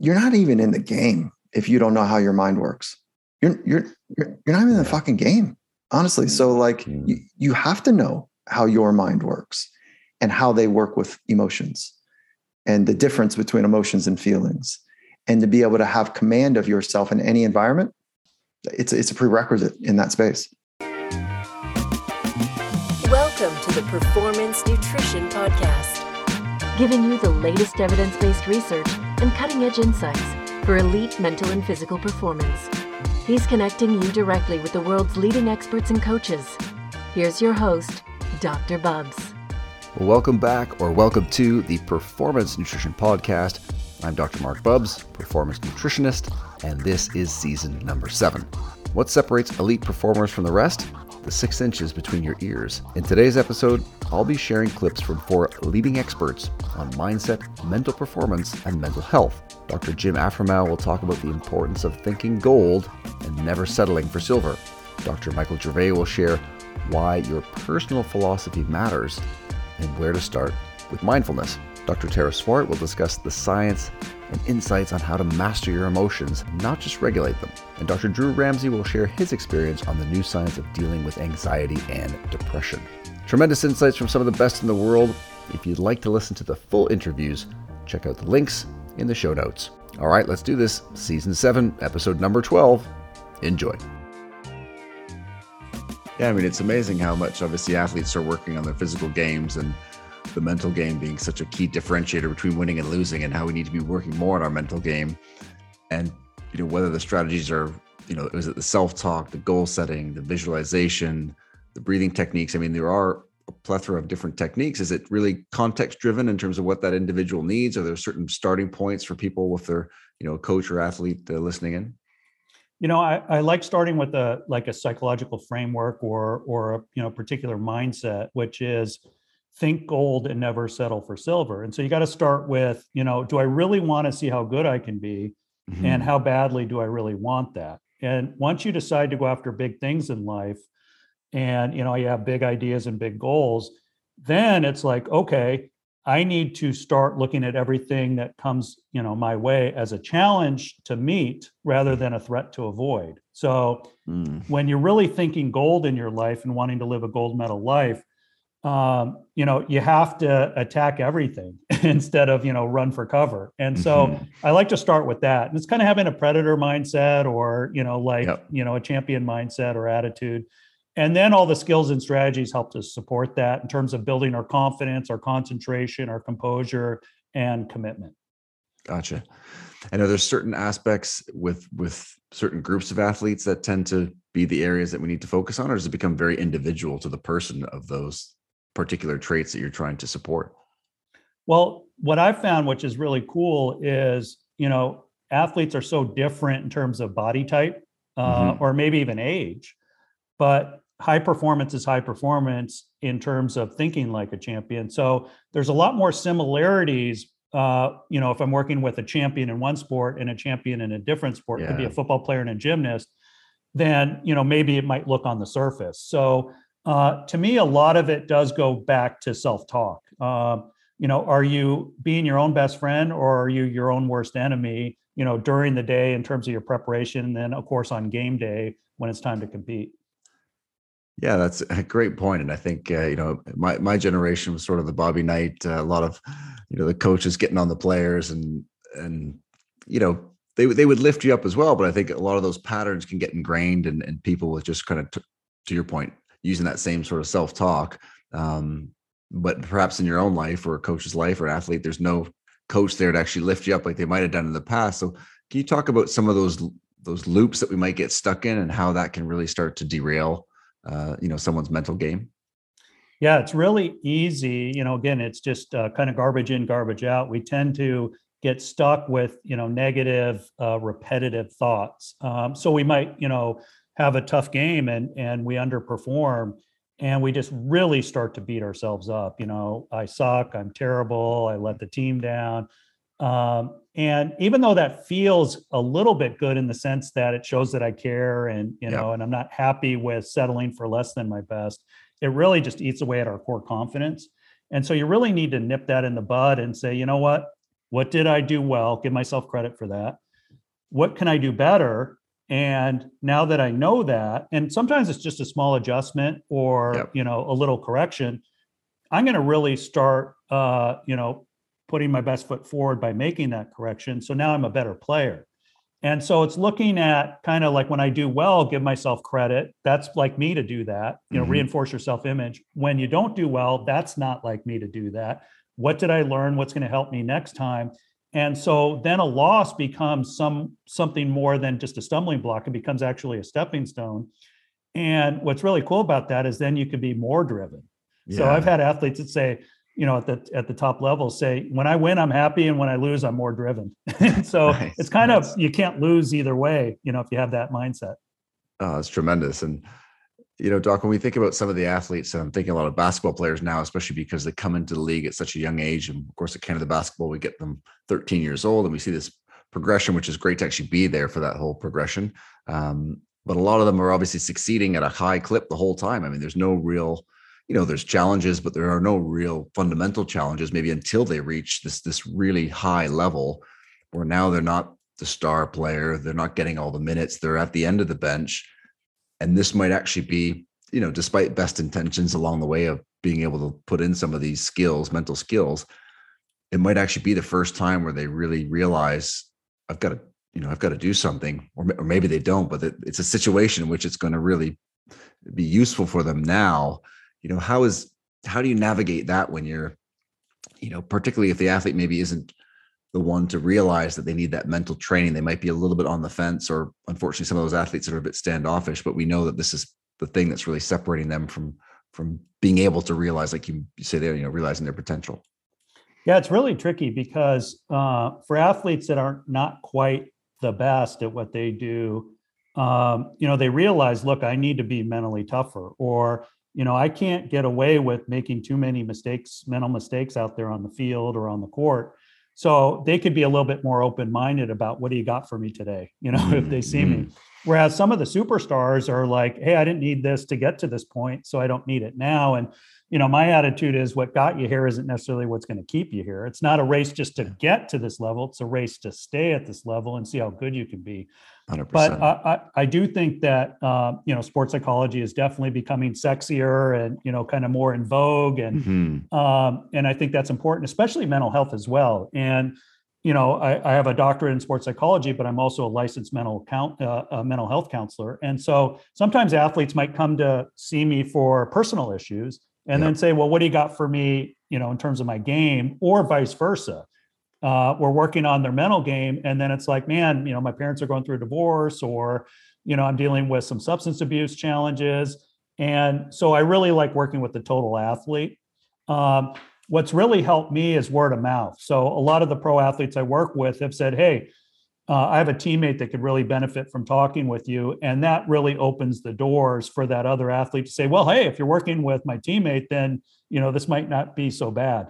you're not even in the game if you don't know how your mind works. You're you're you're, you're not even in the fucking game, honestly. So like Mm. you, you have to know how your mind works and how they work with emotions and the difference between emotions and feelings and to be able to have command of yourself in any environment it's it's a prerequisite in that space Welcome to the Performance Nutrition Podcast, giving you the latest evidence based research and cutting edge insights for elite mental and physical performance. He's connecting you directly with the world's leading experts and coaches. Here's your host, Dr. Bubbs. Welcome back or welcome to the Performance Nutrition Podcast. I'm Dr. Marc Bubbs, performance nutritionist, and this is season number seven. What separates elite performers from the rest? The six inches between your ears. In today's episode, I'll be sharing clips from four leading experts on mindset, mental performance, and mental health. Dr. Jim Afremow will talk about the importance of thinking gold and never settling for silver. Dr. Michael Gervais will share why your personal philosophy matters and where to start with mindfulness. Dr. Tara Swart will discuss the science and insights on how to master your emotions, not just regulate them. And Dr. Drew Ramsey will share his experience on the new science of dealing with anxiety and depression. Tremendous insights from some of the best in the world. If you'd like to listen to the full interviews, check out the links in the show notes. All right, let's do this. Season 7, episode number 12. Enjoy. Yeah, I mean, it's amazing how much obviously athletes are working on their physical games and the mental game being such a key differentiator between winning and losing, and how we need to be working more on our mental game. And, you know, whether the strategies are, you know, is it the self talk, the goal setting, the visualization, the breathing techniques? I mean, there are a plethora of different techniques. Is it really context driven in terms of what that individual needs? Are there certain starting points for people with their, you know, coach or athlete uh, listening in? you know I, I like starting with a like a psychological framework or or a you know particular mindset which is think gold and never settle for silver and so you got to start with you know do i really want to see how good i can be Mm-hmm. and how badly do i really want that and once you decide to go after big things in life and you know you have big ideas and big goals then it's like okay i need to start looking at everything that comes you know my way as a challenge to meet rather than a threat to avoid so Mm. when you're really thinking gold in your life and wanting to live a gold medal life um, you know you have to attack everything instead of you know run for cover and so Mhm. i like to start with that and it's kind of having a predator mindset or you know like Yep. you know a champion mindset or attitude and then all the skills and strategies help to support that in terms of building our confidence our concentration our composure and commitment Gotcha. I know there's certain aspects with with certain groups of athletes that tend to be the areas that we need to focus on, or does it become very individual to the person of those particular traits that you're trying to support? Well, what I've found, which is really cool, is you know athletes are so different in terms of body type uh, Mhm. or maybe even age, but high performance is high performance in terms of thinking like a champion. So there's a lot more similarities. Uh, you know, if I'm working with a champion in one sport and a champion in a different sport, it could be a football player and a gymnast, then you know maybe it might look on the surface. So uh, to me, a lot of it does go back to self-talk. Um, you know are you being your own best friend or are you your own worst enemy you know during the day in terms of your preparation and then of course on game day when it's time to compete Yeah, that's a great point, and I think uh, you know my my generation was sort of the Bobby Knight. Uh, a lot of you know the coaches getting on the players, and and you know they they would lift you up as well. But I think a lot of those patterns can get ingrained, and and people with just kind of t- to your point using that same sort of self talk. Um, but perhaps in your own life or a coach's life or an athlete, there's no coach there to actually lift you up like they might have done in the past. So can you talk about some of those those loops that we might get stuck in and how that can really start to derail uh, you know someone's mental game yeah it's really easy you know again it's just uh, kind of garbage in garbage out we tend to get stuck with you know negative uh, repetitive thoughts um, so we might you know have a tough game and and we underperform and we just really start to beat ourselves up you know i suck i'm terrible i let the team down um, and even though that feels a little bit good in the sense that it shows that i care and you Yeah. know and i'm not happy with settling for less than my best it really just eats away at our core confidence and so you really need to nip that in the bud and say you know what what did I do well? Give myself credit for that. What can I do better? And now that I know that, and sometimes it's just a small adjustment or Yep. you know a little correction, I'm going to really start uh, you know putting my best foot forward by making that correction. So now I'm a better player. And so it's looking at kind of like when I do well, give myself credit. That's like me to do that, you know, Mhm. reinforce your self image. When you don't do well, that's not like me to do that. What did I learn? What's going to help me next time? And so then a loss becomes some something more than just a stumbling block. It becomes actually a stepping stone. And what's really cool about that is then you can be more driven. So I've had athletes that say, you know, at the at the top level, say, when I win, I'm happy, and when I lose, I'm more driven. so Nice, it's kind nice. of you can't lose either way, you know, if you have that mindset. Oh, it's tremendous. And, you know, Doc, when we think about some of the athletes, and I'm thinking a lot of basketball players now, especially because they come into the league at such a young age. And of course, at Canada basketball, we get them 13 years old and we see this progression, which is great to actually be there for that whole progression. Um, but a lot of them are obviously succeeding at a high clip the whole time. I mean, there's no real, you know, there's challenges, but there are no real fundamental challenges, maybe until they reach this this really high level where now they're not the star player, they're not getting all the minutes, they're at the end of the bench. And this might actually be, you know, despite best intentions along the way of being able to put in some of these skills, mental skills, it might actually be the first time where they really realize I've got to, you know, I've got to do something, or, or maybe they don't, but it, it's a situation in which it's going to really be useful for them now. You know, how is how do you navigate that when you're, you know, particularly if the athlete maybe isn't the one to realize that they need that mental training. They might be a little bit on the fence, or unfortunately, some of those athletes are a bit standoffish. But we know that this is the thing that's really separating them from from being able to realize, like you, say there, you know, realizing their potential. Yeah, it's really tricky because uh, for athletes that are not quite the best at what they do, um, you know, they realize, look, I need to be mentally tougher, or you know, I can't get away with making too many mistakes, mental mistakes out there on the field or on the court. So they could be a little bit more open-minded about what do you got for me today, you know, if they see me. Mm-hmm. Whereas some of the superstars are like, hey, I didn't need this to get to this point, so I don't need it now. And you know, my attitude is what got you here isn't necessarily what's going to keep you here. It's not a race just to get to this level. It's a race to stay at this level and see how good you can be. 100%. But I, I, I do think that uh, you know sports psychology is definitely becoming sexier and you know kind of more in vogue and Mhm. um, and I think that's important, especially mental health as well. And you know, I, I have a doctorate in sports psychology, but I'm also a licensed mental count, uh, a mental health counselor. And so sometimes athletes might come to see me for personal issues, and then say, "Well, what do you got for me?" You know, in terms of my game, or vice versa. Uh, we're working on their mental game, and then it's like, man, you know, my parents are going through a divorce, or you know, I'm dealing with some substance abuse challenges, and so I really like working with the total athlete. Um, what's really helped me is word of mouth. So a lot of the pro athletes I work with have said, "Hey, uh, I have a teammate that could really benefit from talking with you," and that really opens the doors for that other athlete to say, "Well, hey, if you're working with my teammate, then you know this might not be so bad."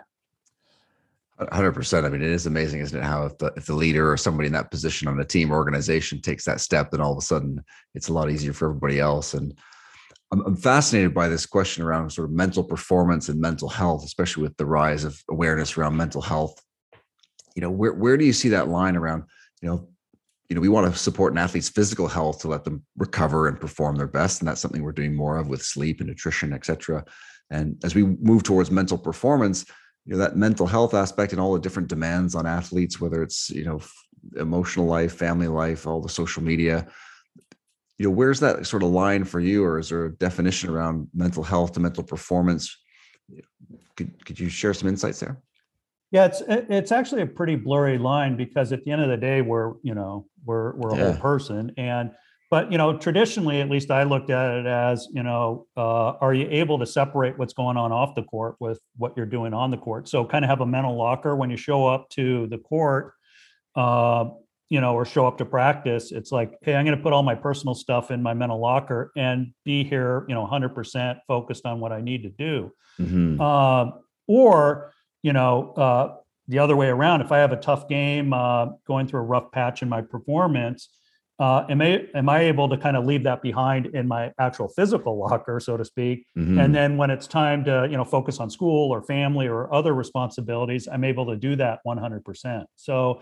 Hundred percent. I mean, it is amazing, isn't it? How if the if the leader or somebody in that position on a team or organization takes that step, then all of a sudden it's a lot easier for everybody else. And I'm, I'm fascinated by this question around sort of mental performance and mental health, especially with the rise of awareness around mental health. You know, where where do you see that line around? You know, you know, we want to support an athlete's physical health to let them recover and perform their best, and that's something we're doing more of with sleep and nutrition, et cetera. And as we move towards mental performance, you know that mental health aspect and all the different demands on athletes whether it's you know emotional life family life all the social media. You know where's that sort of line for you or is there a definition around mental health to mental performance? Could, could you share some insights there? Yeah, it's it's actually a pretty blurry line because at the end of the day, we're you know we're we're a Yeah. whole person, and but you know traditionally, at least I looked at it as you know, uh, are you able to separate what's going on off the court with what you're doing on the court? So kind of have a mental locker when you show up to the court, uh, you know, or show up to practice. It's like, hey, I'm going to put all my personal stuff in my mental locker and be here, you know, 100% focused on what I need to do. Mhm. Um, or you know uh, the other way around if i have a tough game uh, going through a rough patch in my performance uh, am I am I able to kind of leave that behind in my actual physical locker, so to speak? Mhm. And then when it's time to you know focus on school or family or other responsibilities, I'm able to do that 100%. So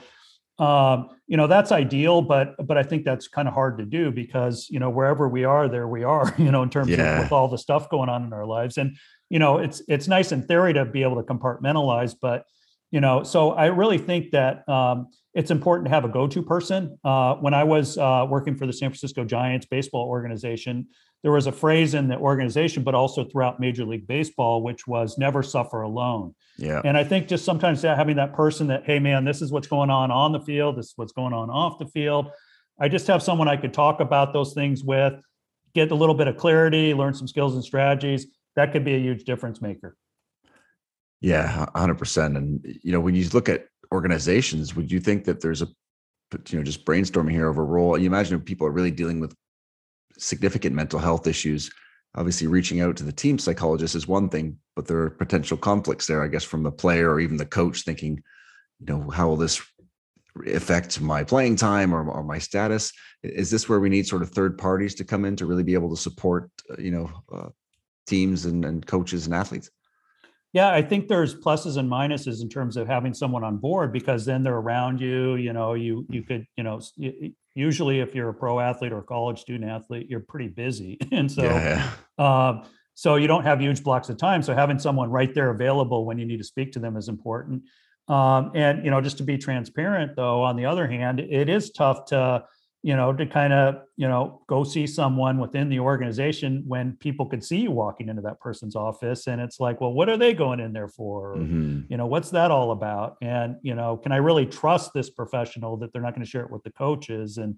um, you know that's ideal, but but I think that's kind of hard to do because you know wherever we are, there we are. You know in terms Yeah. of with all the stuff going on in our lives, and you know it's it's nice in theory to be able to compartmentalize, but you know so I really think that. Um, it's important to have a go-to person. Uh, when I was uh, working for the San Francisco Giants baseball organization, there was a phrase in the organization, but also throughout Major League Baseball, which was "never suffer alone." yeah. And I think just sometimes that having that person that, hey man, this is what's going on on the field, this is what's going on off the field. I just have someone I could talk about those things with, get a little bit of clarity, learn some skills and strategies. That could be a huge difference maker. Yeah, a hundred percent. And you know, when you look at organizations, would you think that there's a, you know, just brainstorming here a role? You imagine if people are really dealing with significant mental health issues. Obviously, reaching out to the team psychologist is one thing, but there are potential conflicts there, I guess, from the player or even the coach thinking, you know, how will this affect my playing time or, or my status? Is this where we need sort of third parties to come in to really be able to support, uh, you know, uh, teams and, and coaches and athletes? Yeah, I think there's pluses and minuses in terms of having someone on board because then they're around you. You know, you you could you know s- y- y- usually if you're a pro athlete or a college student athlete, you're pretty busy, and so yeah. um, so you don't have huge blocks of time. So having someone right there available when you need to speak to them is important. Um, and you know, just to be transparent, though, on the other hand, it is tough to you know to kind of you know go see someone within the organization when people could see you walking into that person's office, and it's like, well, what are they going in there for? Or, Mhm. you know what's that all about and you know can i really trust this professional that they're not going to share it with the coaches and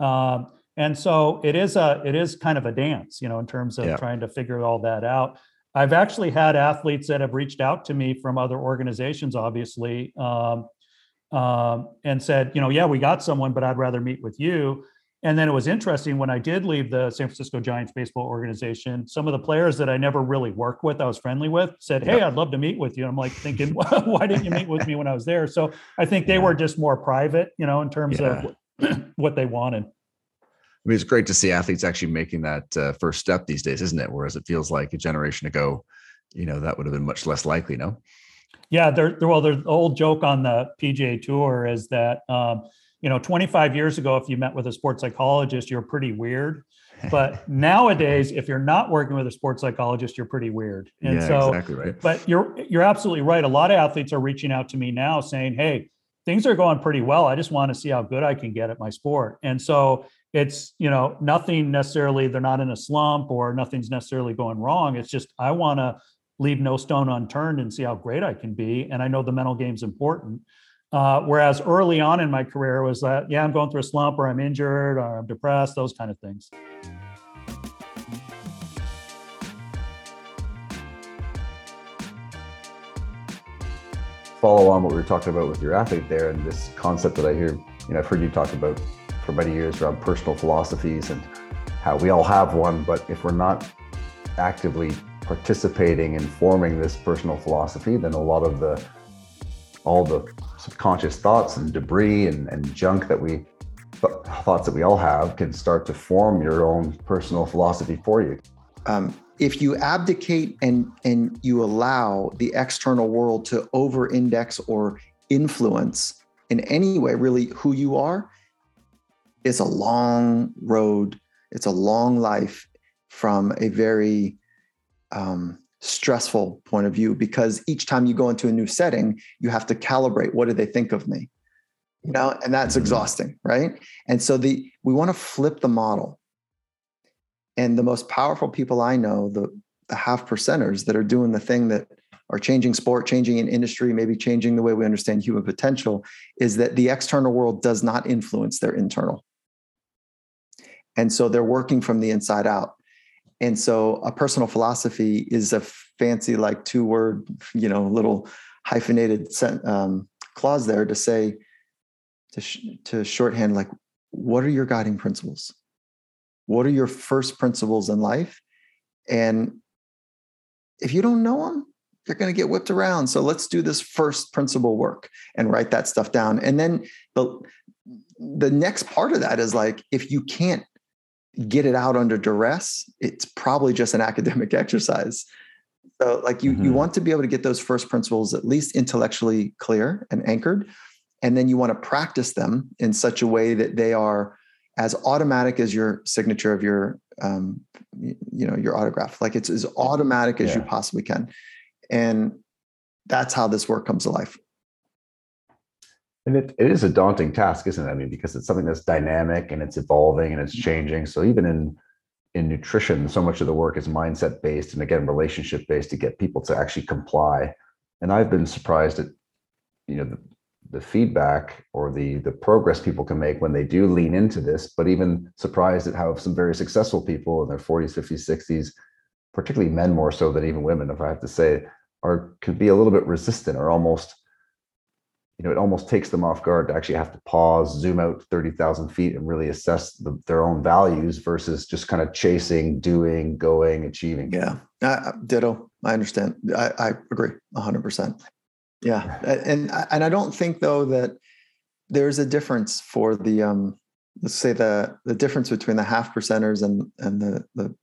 um and so it is a it is kind of a dance you know in terms of Yeah. trying to figure all that out i've actually had athletes that have reached out to me from other organizations obviously um, um, and said you know yeah we got someone but i'd rather meet with you and then it was interesting when I did leave the San Francisco Giants baseball organization. Some of the players that I never really worked with, I was friendly with, said, "Hey, I'd love to meet with you." I'm like thinking, "Why didn't you meet with me when I was there?" So I think they Yeah. were just more private, you know, in terms Yeah. of what they wanted. I mean, it's great to see athletes actually making that uh, first step these days, isn't it? Whereas it feels like a generation ago, you know, that would have been much less likely. No. Yeah, there. there- Well, the old joke on the PGA Tour is that um, you know, 25 years ago, if you met with a sports psychologist, you're pretty weird. But nowadays, if you're not working with a sports psychologist, you're pretty weird. And yeah, so, exactly right. but you're you're absolutely right. A lot of athletes are reaching out to me now saying, "Hey, things are going pretty well. I just want to see how good I can get at my sport." And so it's you know nothing necessarily they're not in a slump or nothing's necessarily going wrong. It's just I want to leave no stone unturned and see how great I can be. And I know the mental game's important. Uh, whereas early on in my career was that yeah I'm going through a slump or I'm injured or I'm depressed, those kind of things. follow on what we were talking about with your athlete there and this concept that I hear, you know, I've heard you talk about for many years around personal philosophies and how we all have one, but if we're not actively participating in forming this personal philosophy, then a lot of the all the subconscious thoughts and debris and, and junk that we th- thoughts that we all have can start to form your own personal philosophy for you. um, if you abdicate and and you allow the external world to over index or influence in any way really who you are it's a long road it's a long life from a very um, stressful point of view because each time you go into a new setting you have to calibrate what do they think of me you know and that's Mhm. exhausting right and so the we want to flip the model and the most powerful people I know, the, the half percenters that are doing the thing that are changing sport, changing an industry, maybe changing the way we understand human potential, is that the external world does not influence their internal. And so they're working from the inside out. And so a personal philosophy is a fancy, like two word, you know, little hyphenated um, clause there to say, to, sh- to shorthand, like, what are your guiding principles? What are your first principles in life? And if you don't know them, you're going to get whipped around. So let's do this first principle work and write that stuff down. And then the the next part of that is like if you can't get it out under duress, it's probably just an academic exercise. So like you mm-hmm. you want to be able to get those first principles at least intellectually clear and anchored and then you want to practice them in such a way that they are as automatic as your signature of your um, you know your autograph like it's as automatic as yeah. you possibly can and that's how this work comes to life and it, it is a daunting task isn't it? I mean because it's something that's dynamic and it's evolving and it's mm-hmm. changing. So even in in nutrition so much of the work is mindset based and again relationship based to get people to actually comply. And i've been surprised at you know the, the feedback or the the progress people can make when they do lean into this but even surprised at how some very successful people in their 40s 50s 60s particularly men more so than even women if i have to say are could be a little bit resistant or almost you know it almost takes them off guard to actually have to pause zoom out 30,000 feet and really assess the, their own values versus just kind of chasing doing going achieving. Yeah. Uh, ditto. I understand. I, I agree 100% yeah, and and I don't think though that there's a difference for the um let's say the the difference between the half percenters and and the the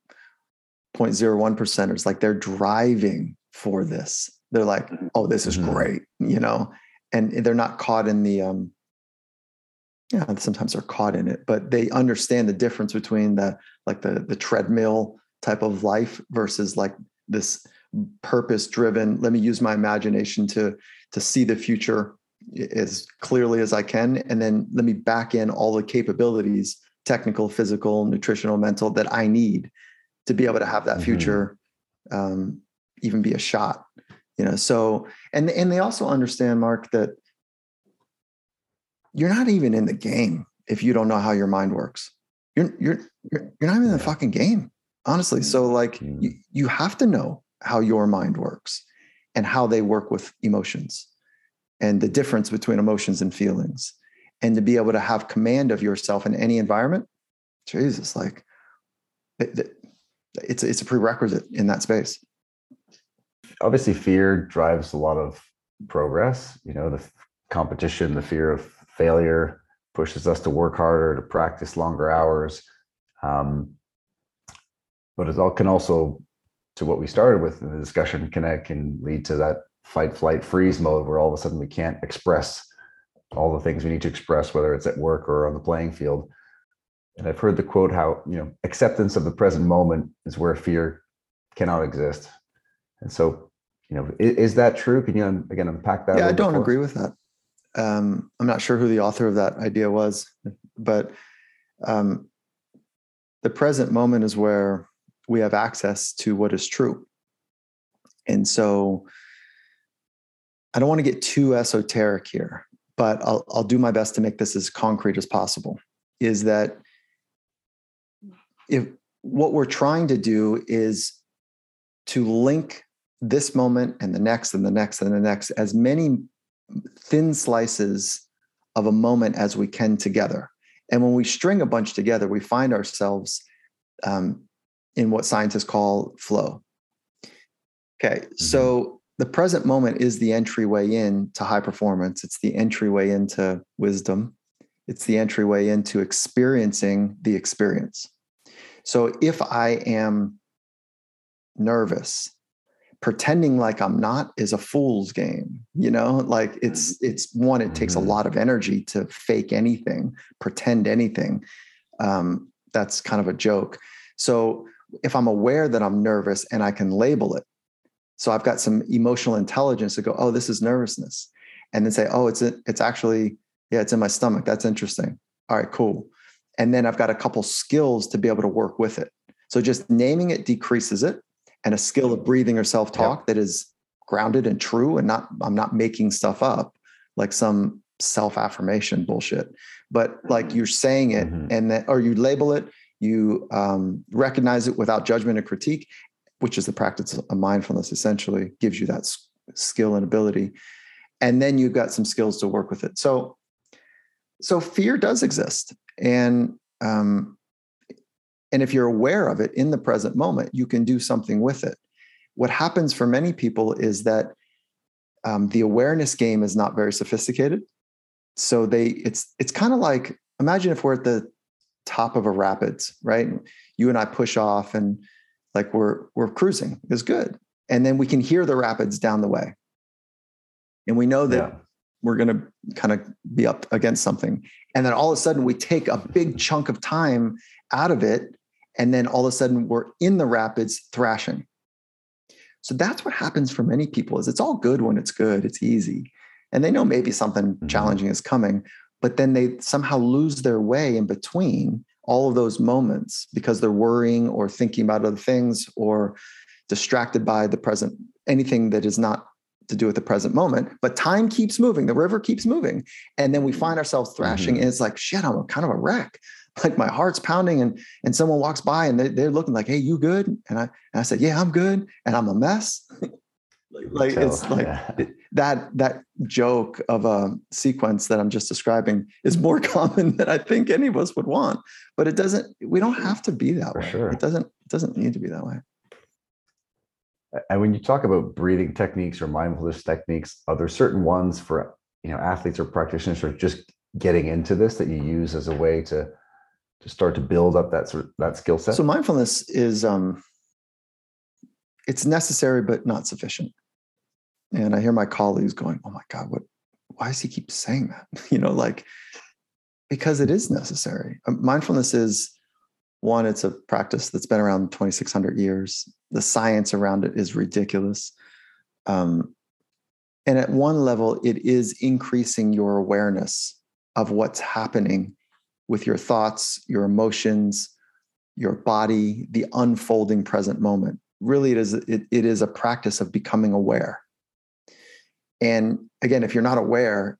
0.01 percenters like they're driving for this. They're like mm-hmm. oh this is mm-hmm. great you know and they're not caught in the um yeah sometimes they're caught in it but they understand the difference between the like the the treadmill type of life versus like this purpose driven let me use my imagination to to see the future as clearly as i can and then let me back in all the capabilities technical physical nutritional mental that i need to be able to have that mm-hmm. future um, even be a shot you know so and and they also understand mark that you're not even in the game if you don't know how your mind works. You're you're you're, you're not even in the fucking game honestly. So like mm-hmm. you, you have to know how your mind works and how they work with emotions and the difference between emotions and feelings. And to be able to have command of yourself in any environment jesus like it, it's it's a prerequisite in that space obviously fear drives a lot of progress you know the competition the fear of failure pushes us to work harder to practice longer hours um, but it all can also to what we started with in the discussion connect can lead to that fight flight freeze mode where all of a sudden we can't express all the things we need to express whether it's at work or on the playing field. And i've heard the quote how you know acceptance of the present moment is where fear cannot exist and so you know is, is that true can you again unpack that yeah i don't agree with that um, i'm not sure who the author of that idea was but um, the present moment is where we have access to what is true. And so I don't want to get too esoteric here, but I'll, I'll do my best to make this as concrete as possible. Is that if what we're trying to do is to link this moment and the next and the next and the next as many thin slices of a moment as we can together. And when we string a bunch together, we find ourselves um, in what scientists call flow. Okay, mm-hmm. so the present moment is the entryway in to high performance. It's the entryway into wisdom. It's the entryway into experiencing the experience. So if I am nervous, pretending like I'm not is a fool's game. You know, like it's mm-hmm. it's one. It takes a mm-hmm. lot of energy to fake anything, pretend anything. Um, that's kind of a joke. So if I'm aware that I'm nervous and I can label it. So I've got some emotional intelligence to go, oh, this is nervousness. And then say, oh, it's it's actually, yeah, it's in my stomach. That's interesting. All right, cool. And then I've got a couple skills to be able to work with it. So just naming it decreases it. And a skill of breathing or self-talk yep. that is grounded and true and not, I'm not making stuff up like some self-affirmation bullshit. But like you're saying it mm-hmm. and then or you label it you um, recognize it without judgment and critique, which is the practice of mindfulness essentially gives you that skill and ability. And then you've got some skills to work with it. So, so fear does exist. And, um, and if you're aware of it in the present moment, you can do something with it. What happens for many people is that um, the awareness game is not very sophisticated. So they, it's, it's kind of like imagine if we're at the top of a rapids, right? You and I push off and like we're we're cruising is good. And then we can hear the rapids down the way. And we know that yeah. we're going to kind of be up against something. And then all of a sudden we take a big chunk of time out of it and then all of a sudden we're in the rapids thrashing. So that's what happens for many people is it's all good when it's good, it's easy. And they know maybe something challenging is coming, but then they somehow lose their way in between all of those moments because they're worrying or thinking about other things or distracted by the present anything that is not to do with the present moment but time keeps moving the river keeps moving and then we find ourselves thrashing mm-hmm. and it's like shit i'm kind of a wreck like my heart's pounding and and someone walks by and they, they're looking like hey you good and i and i said yeah i'm good and i'm a mess like, like it's like yeah. that that joke of a sequence that i'm just describing is more common than i think any of us would want but it doesn't we don't have to be that For way sure. it doesn't it doesn't need to be that way and when you talk about breathing techniques or mindfulness techniques are there certain ones for you know athletes or practitioners or just getting into this that you use as a way to to start to build up that sort of, that skill set? So mindfulness is um, it's necessary but not sufficient. And I hear my colleagues going, "Oh my God, what? Why does he keep saying that?" you know, like because it is necessary. Uh, mindfulness is one. It's a practice that's been around 2,600 years. The science around it is ridiculous. Um, and at one level, it is increasing your awareness of what's happening with your thoughts, your emotions, your body, the unfolding present moment. Really, it is it, it is a practice of becoming aware. And again, if you're not aware,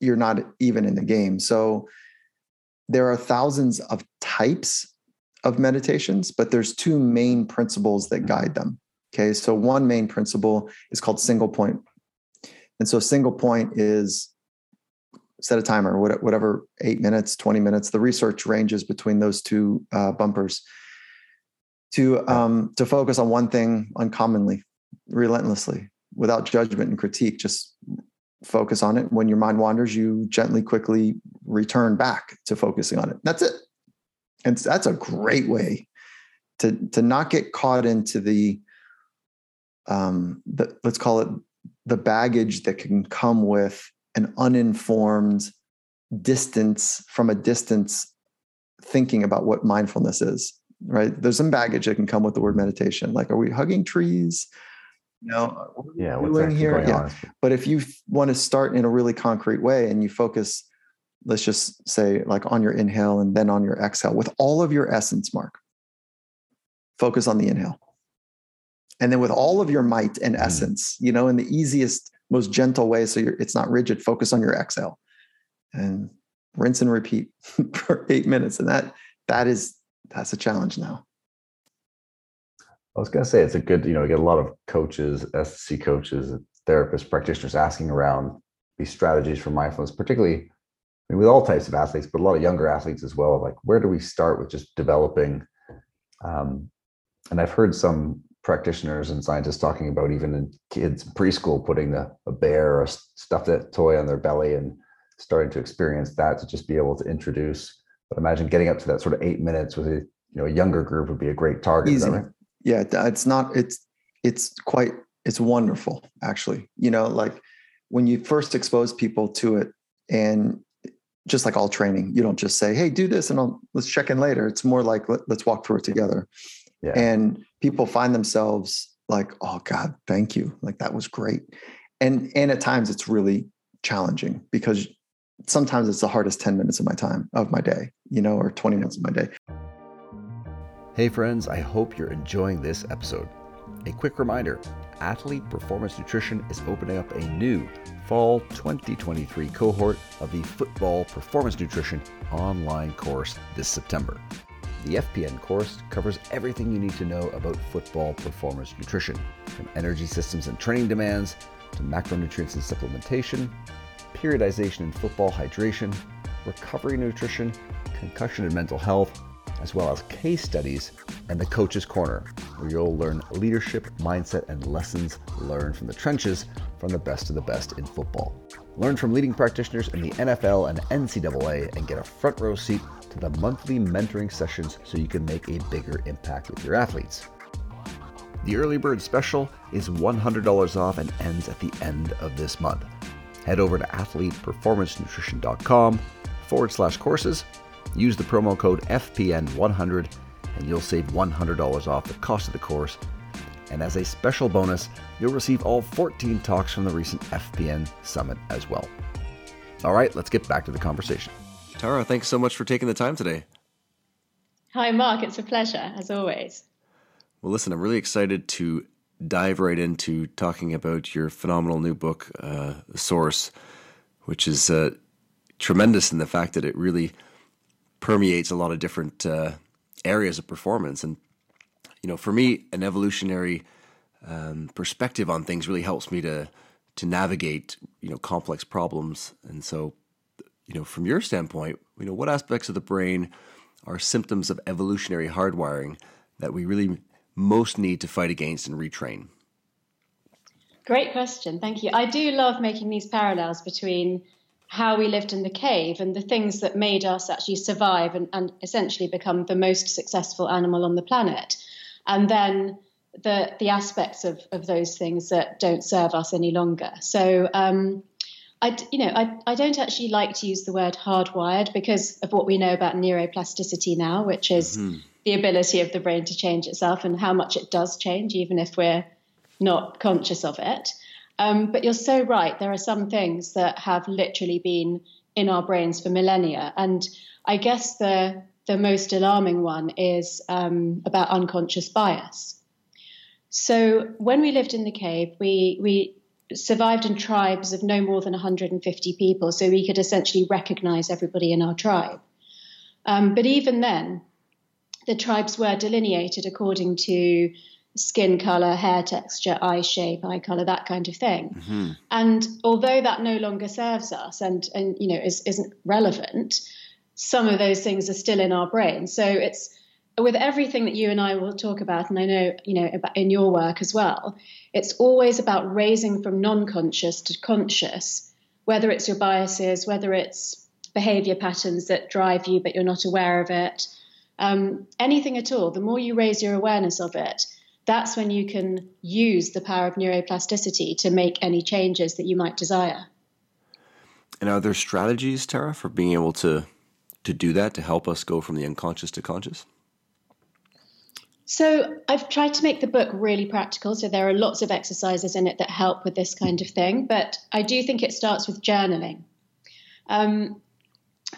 you're not even in the game. So there are thousands of types of meditations, but there's two main principles that guide them. Okay, so one main principle is called single point. And so single point is set a timer, whatever, eight minutes, 20 minutes. The research ranges between those two uh, bumpers to, um, to focus on one thing uncommonly, relentlessly, without judgment and critique. Just focus on it. When your mind wanders, you gently, quickly return back to focusing on it. That's it. And that's a great way to, to not get caught into the, um, the, let's call it the baggage that can come with an uninformed distance from a distance thinking about what mindfulness is right? There's some baggage that can come with the word meditation. Like are we hugging trees? No yeah what's doing here? yeah. on? but if you want to start in a really concrete way and you focus let's just say like on your inhale and then on your exhale with all of your essence mark focus on the inhale. And then with all of your might and mm. essence you know in the easiest most gentle way so it's not rigid. Focus on your exhale and rinse and repeat for eight minutes. And that that is that's a challenge now. I was going to say it's a good you know we get a lot of coaches sc coaches therapists practitioners asking around these strategies for mindfulness particularly I mean, with all types of athletes but a lot of younger athletes as well. Like where do we start with just developing um, and i've heard some practitioners and scientists talking about even in kids preschool putting the, a bear or a stuffed toy on their belly and starting to experience that to just be able to introduce but imagine getting up to that sort of eight minutes with a you know a younger group would be a great target Easy. Right? yeah it's not it's it's quite it's wonderful actually you know like when you first expose people to it and just like all training you don't just say hey do this and I'll, let's check in later it's more like let, let's walk through it together yeah. and people find themselves like oh god thank you. Like that was great. And and at times it's really challenging because sometimes it's the hardest 10 minutes of my time of my day you know or 20 minutes of my day. Hey friends i hope you're enjoying this episode. A quick reminder athlete performance nutrition is opening up a new fall 2023 cohort of the football performance nutrition online course this september the FPN course covers everything you need to know about football performance nutrition, from energy systems and training demands to macronutrients and supplementation, periodization in football hydration, recovery nutrition, concussion and mental health, as well as case studies and the Coach's Corner, where you'll learn leadership, mindset, and lessons learned from the trenches from the best of the best in football. Learn from leading practitioners in the NFL and NCAA and get a front row seat to the monthly mentoring sessions so you can make a bigger impact with your athletes. The early bird special is $100 off and ends at the end of this month. Head over to athleteperformancenutrition.com forward slash courses, use the promo code FPN100, and you'll save $100 off the cost of the course. And as a special bonus, you'll receive all 14 talks from the recent FPN Summit as well. All right, let's get back to the conversation. Tara, thanks so much for taking the time today. Hi, Marc. It's a pleasure, as always. Well, listen, I'm really excited to dive right into talking about your phenomenal new book, uh, Source, which is uh, tremendous in the fact that it really permeates a lot of different uh, areas of performance. And, you know, for me, an evolutionary um, perspective on things really helps me to to navigate, you know, complex problems. And so, you know, from your standpoint, you know, what aspects of the brain are symptoms of evolutionary hardwiring that we really most need to fight against and retrain? Great question. Thank you. I do love making these parallels between how we lived in the cave and the things that made us actually survive and, and essentially become the most successful animal on the planet. And then the the aspects of, of those things that don't serve us any longer. So um, I you know I, I don't actually like to use the word hardwired because of what we know about neuroplasticity now, which is mm-hmm. the ability of the brain to change itself and how much it does change, even if we're not conscious of it. Um, but you're so right. There are some things that have literally been in our brains for millennia, and I guess the the most alarming one is um, about unconscious bias. So when we lived in the cave, we we survived in tribes of no more than 150 people, so we could essentially recognize everybody in our tribe. Um, but even then, the tribes were delineated according to skin color, hair texture, eye shape, eye color, that kind of thing. Mm-hmm. And although that no longer serves us and, and you know is, isn't relevant, some of those things are still in our brain. So it's with everything that you and I will talk about, and I know you know in your work as well. It's always about raising from non-conscious to conscious, whether it's your biases, whether it's behavior patterns that drive you but you're not aware of it, um, anything at all. The more you raise your awareness of it, that's when you can use the power of neuroplasticity to make any changes that you might desire. And are there strategies, Tara, for being able to to do that to help us go from the unconscious to conscious? So I've tried to make the book really practical. So there are lots of exercises in it that help with this kind of thing. But I do think it starts with journaling. Um,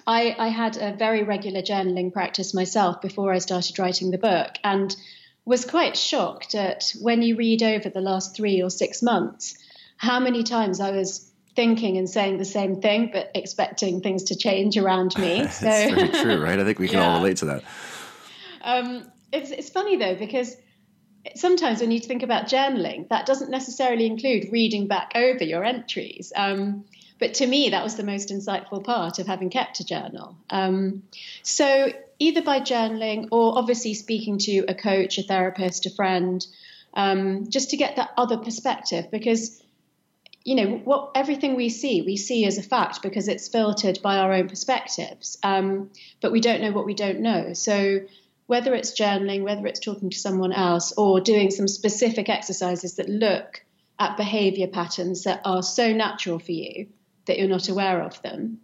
I, I, had a very regular journaling practice myself before I started writing the book, and was quite shocked at when you read over the last three or six months how many times I was thinking and saying the same thing but expecting things to change around me. So true, right? I think we can yeah. all relate to that. Um, it's, it's funny though because sometimes when you think about journaling, that doesn't necessarily include reading back over your entries. Um, but to me, that was the most insightful part of having kept a journal. Um, so either by journaling or obviously speaking to a coach, a therapist, a friend, um, just to get that other perspective because you know what everything we see we see as a fact because it's filtered by our own perspectives um, but we don't know what we don't know so whether it's journaling whether it's talking to someone else or doing some specific exercises that look at behavior patterns that are so natural for you that you're not aware of them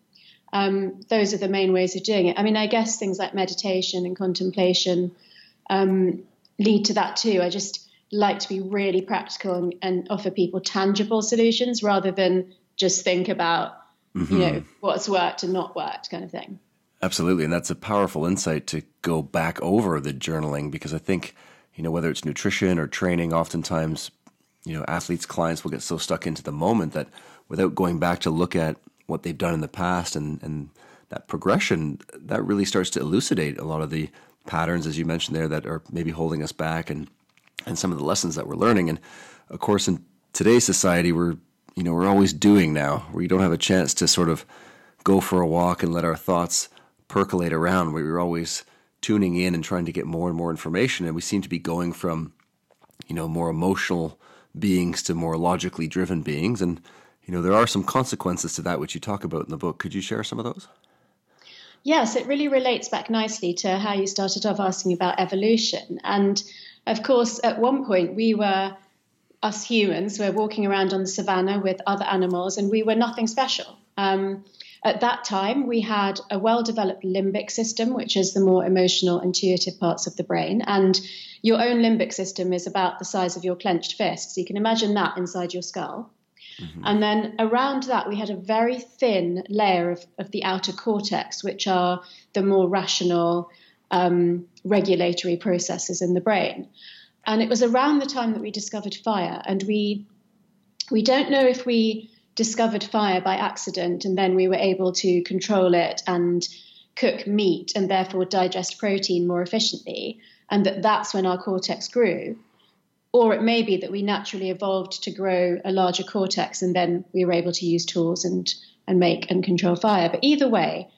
um, those are the main ways of doing it. I mean, I guess things like meditation and contemplation um, lead to that too. I just like to be really practical and, and, offer people tangible solutions rather than just think about, mm-hmm. you know, what's worked and not worked kind of thing. Absolutely. And that's a powerful insight to go back over the journaling because I think, you know, whether it's nutrition or training, oftentimes, you know, athletes, clients will get so stuck into the moment that without going back to look at what they've done in the past and, and that progression, that really starts to elucidate a lot of the patterns, as you mentioned there, that are maybe holding us back and, and some of the lessons that we're learning. And of course, in today's society, we're, you know, we're always doing now, where you don't have a chance to sort of go for a walk and let our thoughts percolate around, where we're always tuning in and trying to get more and more information. And we seem to be going from, you know, more emotional beings to more logically driven beings. And you know, there are some consequences to that which you talk about in the book. Could you share some of those? Yes, it really relates back nicely to how you started off asking about evolution. And of course, at one point, we were, us humans, were walking around on the savannah with other animals, and we were nothing special. Um, at that time, we had a well developed limbic system, which is the more emotional, intuitive parts of the brain. And your own limbic system is about the size of your clenched fist. So you can imagine that inside your skull. Mm-hmm. And then around that, we had a very thin layer of, of the outer cortex, which are the more rational um, regulatory processes in the brain. And it was around the time that we discovered fire. And we, we don't know if we discovered fire by accident and then we were able to control it and cook meat and therefore digest protein more efficiently. And that that's when our cortex grew or it may be that we naturally evolved to grow a larger cortex and then we were able to use tools and, and make and control fire. But either way,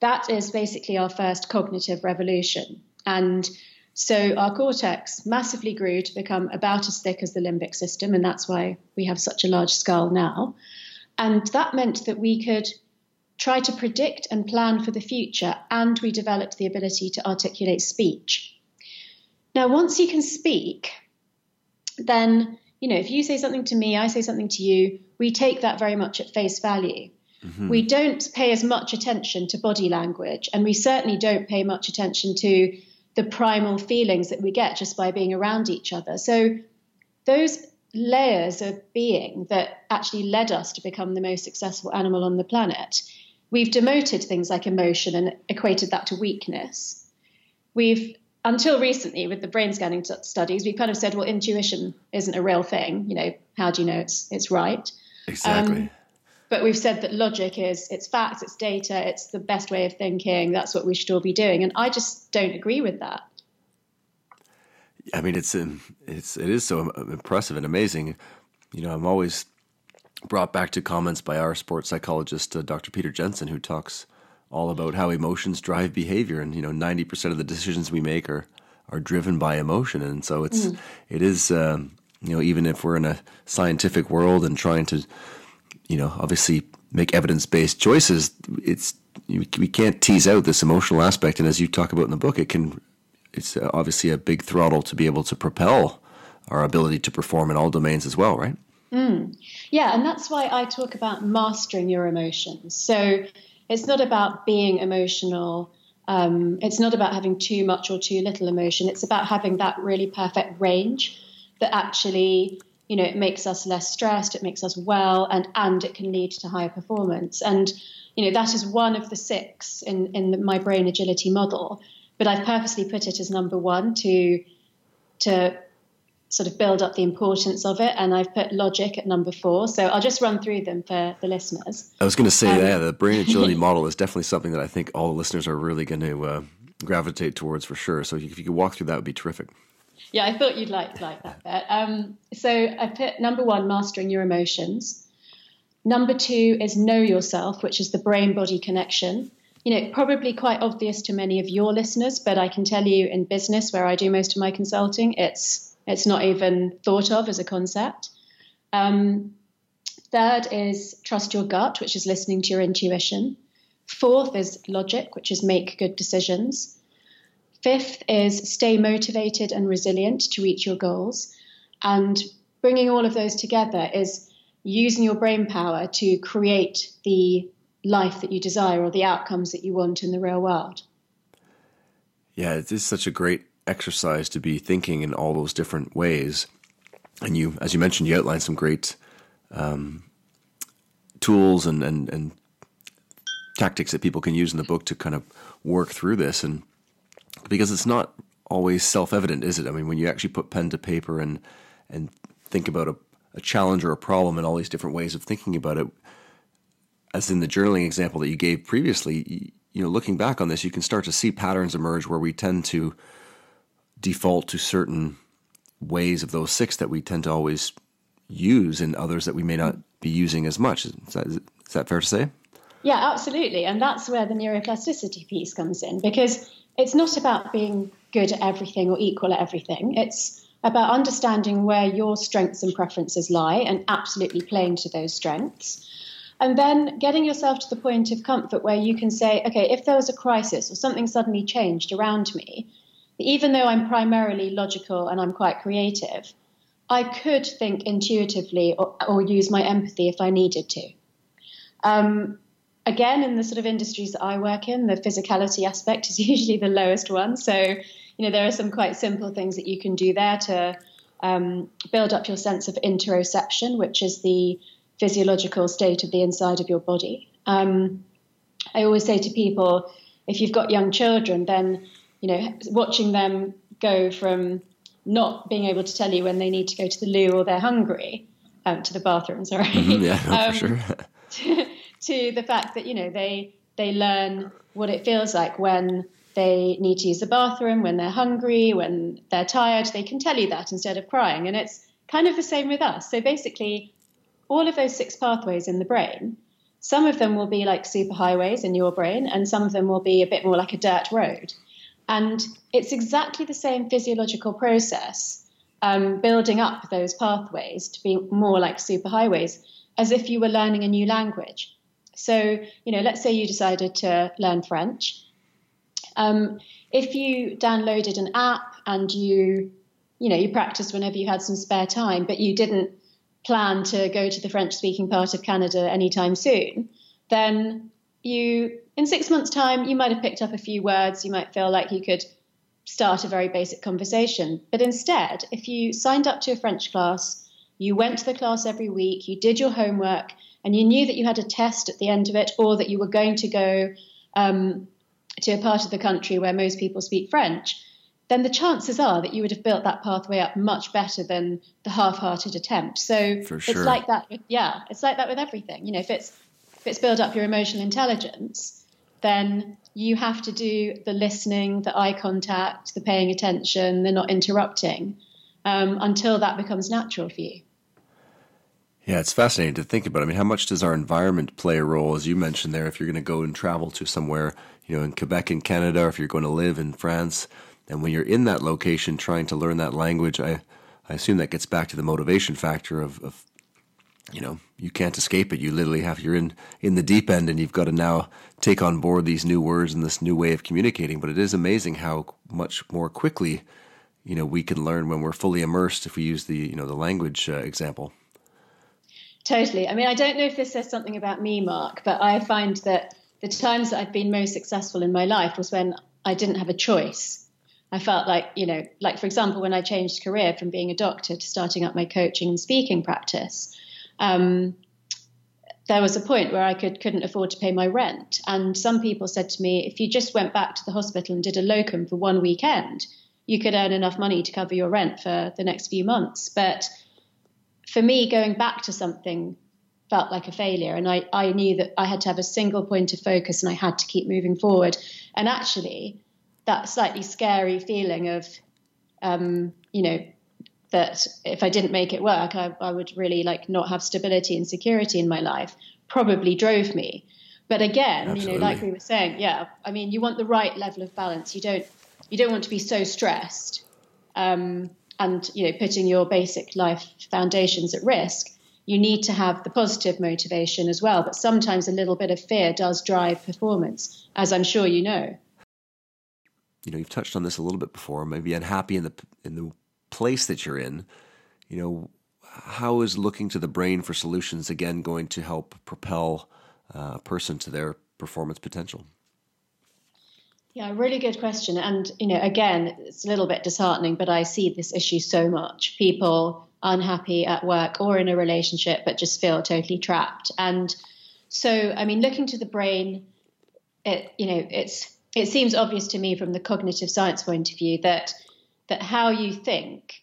that is basically our first cognitive revolution. And so our cortex massively grew to become about as thick as the limbic system, and that's why we have such a large skull now. And that meant that we could try to predict and plan for the future, and we developed the ability to articulate speech. Now, once you can speak, then you know if you say something to me i say something to you we take that very much at face value mm-hmm. we don't pay as much attention to body language and we certainly don't pay much attention to the primal feelings that we get just by being around each other so those layers of being that actually led us to become the most successful animal on the planet we've demoted things like emotion and equated that to weakness we've until recently with the brain scanning t- studies, we've kind of said, well, intuition isn't a real thing. You know, how do you know it's it's right? Exactly. Um, but we've said that logic is it's facts, it's data, it's the best way of thinking. That's what we should all be doing, and I just don't agree with that. I mean, it's um, it's it is so impressive and amazing. You know, I'm always brought back to comments by our sports psychologist, uh, Dr. Peter Jensen, who talks all about how emotions drive behavior, and you know, ninety percent of the decisions we make are are driven by emotion, and so it's mm. it is um, you know even if we're in a scientific world and trying to you know obviously make evidence based choices, it's we can't tease out this emotional aspect, and as you talk about in the book, it can it's obviously a big throttle to be able to propel our ability to perform in all domains as well, right? Mm. Yeah, and that's why I talk about mastering your emotions. So it's not about being emotional. Um, it's not about having too much or too little emotion. It's about having that really perfect range that actually, you know, it makes us less stressed, it makes us well, and and it can lead to higher performance. And you know, that is one of the six in in the, my brain agility model. But I've purposely put it as number one to to sort of build up the importance of it. And I've put logic at number four. So I'll just run through them for the listeners. I was going to say, um, yeah, the brain agility model is definitely something that I think all the listeners are really going to uh, gravitate towards for sure. So if you could walk through that, would be terrific. Yeah, I thought you'd like like that bit. Um, so I put number one, mastering your emotions. Number two is know yourself, which is the brain body connection. You know, probably quite obvious to many of your listeners, but I can tell you in business where I do most of my consulting, it's it's not even thought of as a concept. Um, third is trust your gut, which is listening to your intuition. Fourth is logic, which is make good decisions. Fifth is stay motivated and resilient to reach your goals. And bringing all of those together is using your brain power to create the life that you desire or the outcomes that you want in the real world. Yeah, it is such a great exercise to be thinking in all those different ways. And you, as you mentioned, you outlined some great um, tools and, and, and tactics that people can use in the book to kind of work through this. And because it's not always self evident, is it? I mean, when you actually put pen to paper and and think about a, a challenge or a problem and all these different ways of thinking about it, as in the journaling example that you gave previously, you know, looking back on this, you can start to see patterns emerge where we tend to default to certain ways of those six that we tend to always use and others that we may not be using as much. Is that, is that fair to say? Yeah, absolutely. And that's where the neuroplasticity piece comes in because it's not about being good at everything or equal at everything. It's about understanding where your strengths and preferences lie and absolutely playing to those strengths. And then getting yourself to the point of comfort where you can say, okay, if there was a crisis or something suddenly changed around me, even though I'm primarily logical and I'm quite creative, I could think intuitively or, or use my empathy if I needed to. Um, again, in the sort of industries that I work in, the physicality aspect is usually the lowest one. So, you know, there are some quite simple things that you can do there to um, build up your sense of interoception, which is the physiological state of the inside of your body. Um, I always say to people, if you've got young children, then you know, watching them go from not being able to tell you when they need to go to the loo or they're hungry, um, to the bathroom, sorry. Mm-hmm, yeah, no, um, for sure. to, to the fact that, you know, they they learn what it feels like when they need to use the bathroom, when they're hungry, when they're tired. They can tell you that instead of crying. And it's kind of the same with us. So basically, all of those six pathways in the brain, some of them will be like superhighways in your brain, and some of them will be a bit more like a dirt road. And it's exactly the same physiological process, um, building up those pathways to be more like superhighways, as if you were learning a new language. So, you know, let's say you decided to learn French. Um, if you downloaded an app and you, you know, you practiced whenever you had some spare time, but you didn't plan to go to the French speaking part of Canada anytime soon, then you in six months' time, you might have picked up a few words. You might feel like you could start a very basic conversation. But instead, if you signed up to a French class, you went to the class every week, you did your homework, and you knew that you had a test at the end of it, or that you were going to go um, to a part of the country where most people speak French, then the chances are that you would have built that pathway up much better than the half-hearted attempt. So sure. it's like that. With, yeah, it's like that with everything. You know, if it's if it's build up your emotional intelligence, then you have to do the listening, the eye contact, the paying attention, the not interrupting um, until that becomes natural for you. Yeah, it's fascinating to think about. I mean, how much does our environment play a role, as you mentioned there, if you're going to go and travel to somewhere, you know, in Quebec in Canada, or if you're going to live in France, and when you're in that location trying to learn that language, I, I assume that gets back to the motivation factor of, of you know you can't escape it. You literally have you're in in the deep end and you've got to now take on board these new words and this new way of communicating. But it is amazing how much more quickly you know we can learn when we're fully immersed if we use the you know the language uh, example totally. I mean i don't know if this says something about me mark but i find that the times that i've been most successful in my life was when i didn't have a choice. I felt like, you know, like for example, when I changed career from being a doctor to starting up my coaching and speaking practice, um, there was a point where I could couldn't afford to pay my rent, and some people said to me, if you just went back to the hospital and did a locum for one weekend, you could earn enough money to cover your rent for the next few months. But for me, going back to something felt like a failure, and I, I knew that I had to have a single point of focus, and I had to keep moving forward. And actually, that slightly scary feeling of, um, you know, that if I didn't make it work, I, I would really like not have stability and security in my life probably drove me. But again, Absolutely. you know, like we were saying, yeah, I mean, you want the right level of balance. You don't you don't want to be so stressed um, and you know putting your basic life foundations at risk. You need to have the positive motivation as well. But sometimes a little bit of fear does drive performance, as I'm sure you know. You know, you've touched on this a little bit before. Maybe unhappy in the in the place that you're in, you know, how is looking to the brain for solutions again going to help propel uh, a person to their performance potential? Yeah, really good question. And, you know, again, it's a little bit disheartening, but I see this issue so much. People unhappy at work or in a relationship, but just feel totally trapped. And so, I mean, looking to the brain, it, you know, it's, it seems obvious to me from the cognitive science point of view that that how you think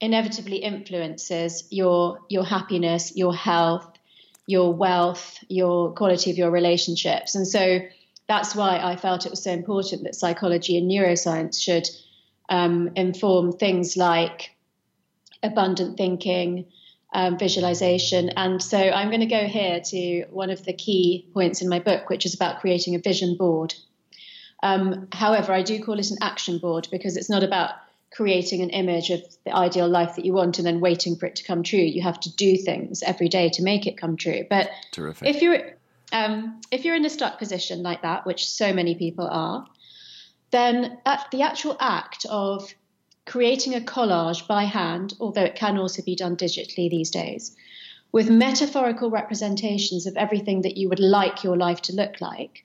inevitably influences your your happiness, your health, your wealth, your quality of your relationships. And so that's why I felt it was so important that psychology and neuroscience should um, inform things like abundant thinking, um, visualization. And so I'm going to go here to one of the key points in my book, which is about creating a vision board. Um, however, I do call it an action board because it's not about creating an image of the ideal life that you want and then waiting for it to come true. You have to do things every day to make it come true. But Terrific. if you're um, if you're in a stuck position like that, which so many people are, then the actual act of creating a collage by hand, although it can also be done digitally these days, with metaphorical representations of everything that you would like your life to look like,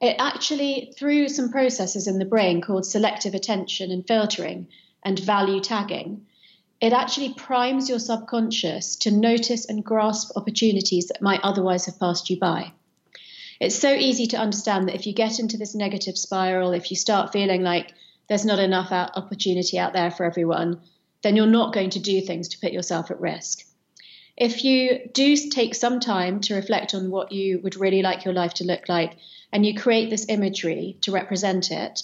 it actually, through some processes in the brain called selective attention and filtering and value tagging, it actually primes your subconscious to notice and grasp opportunities that might otherwise have passed you by. It's so easy to understand that if you get into this negative spiral, if you start feeling like there's not enough opportunity out there for everyone, then you're not going to do things to put yourself at risk. If you do take some time to reflect on what you would really like your life to look like, and you create this imagery to represent it.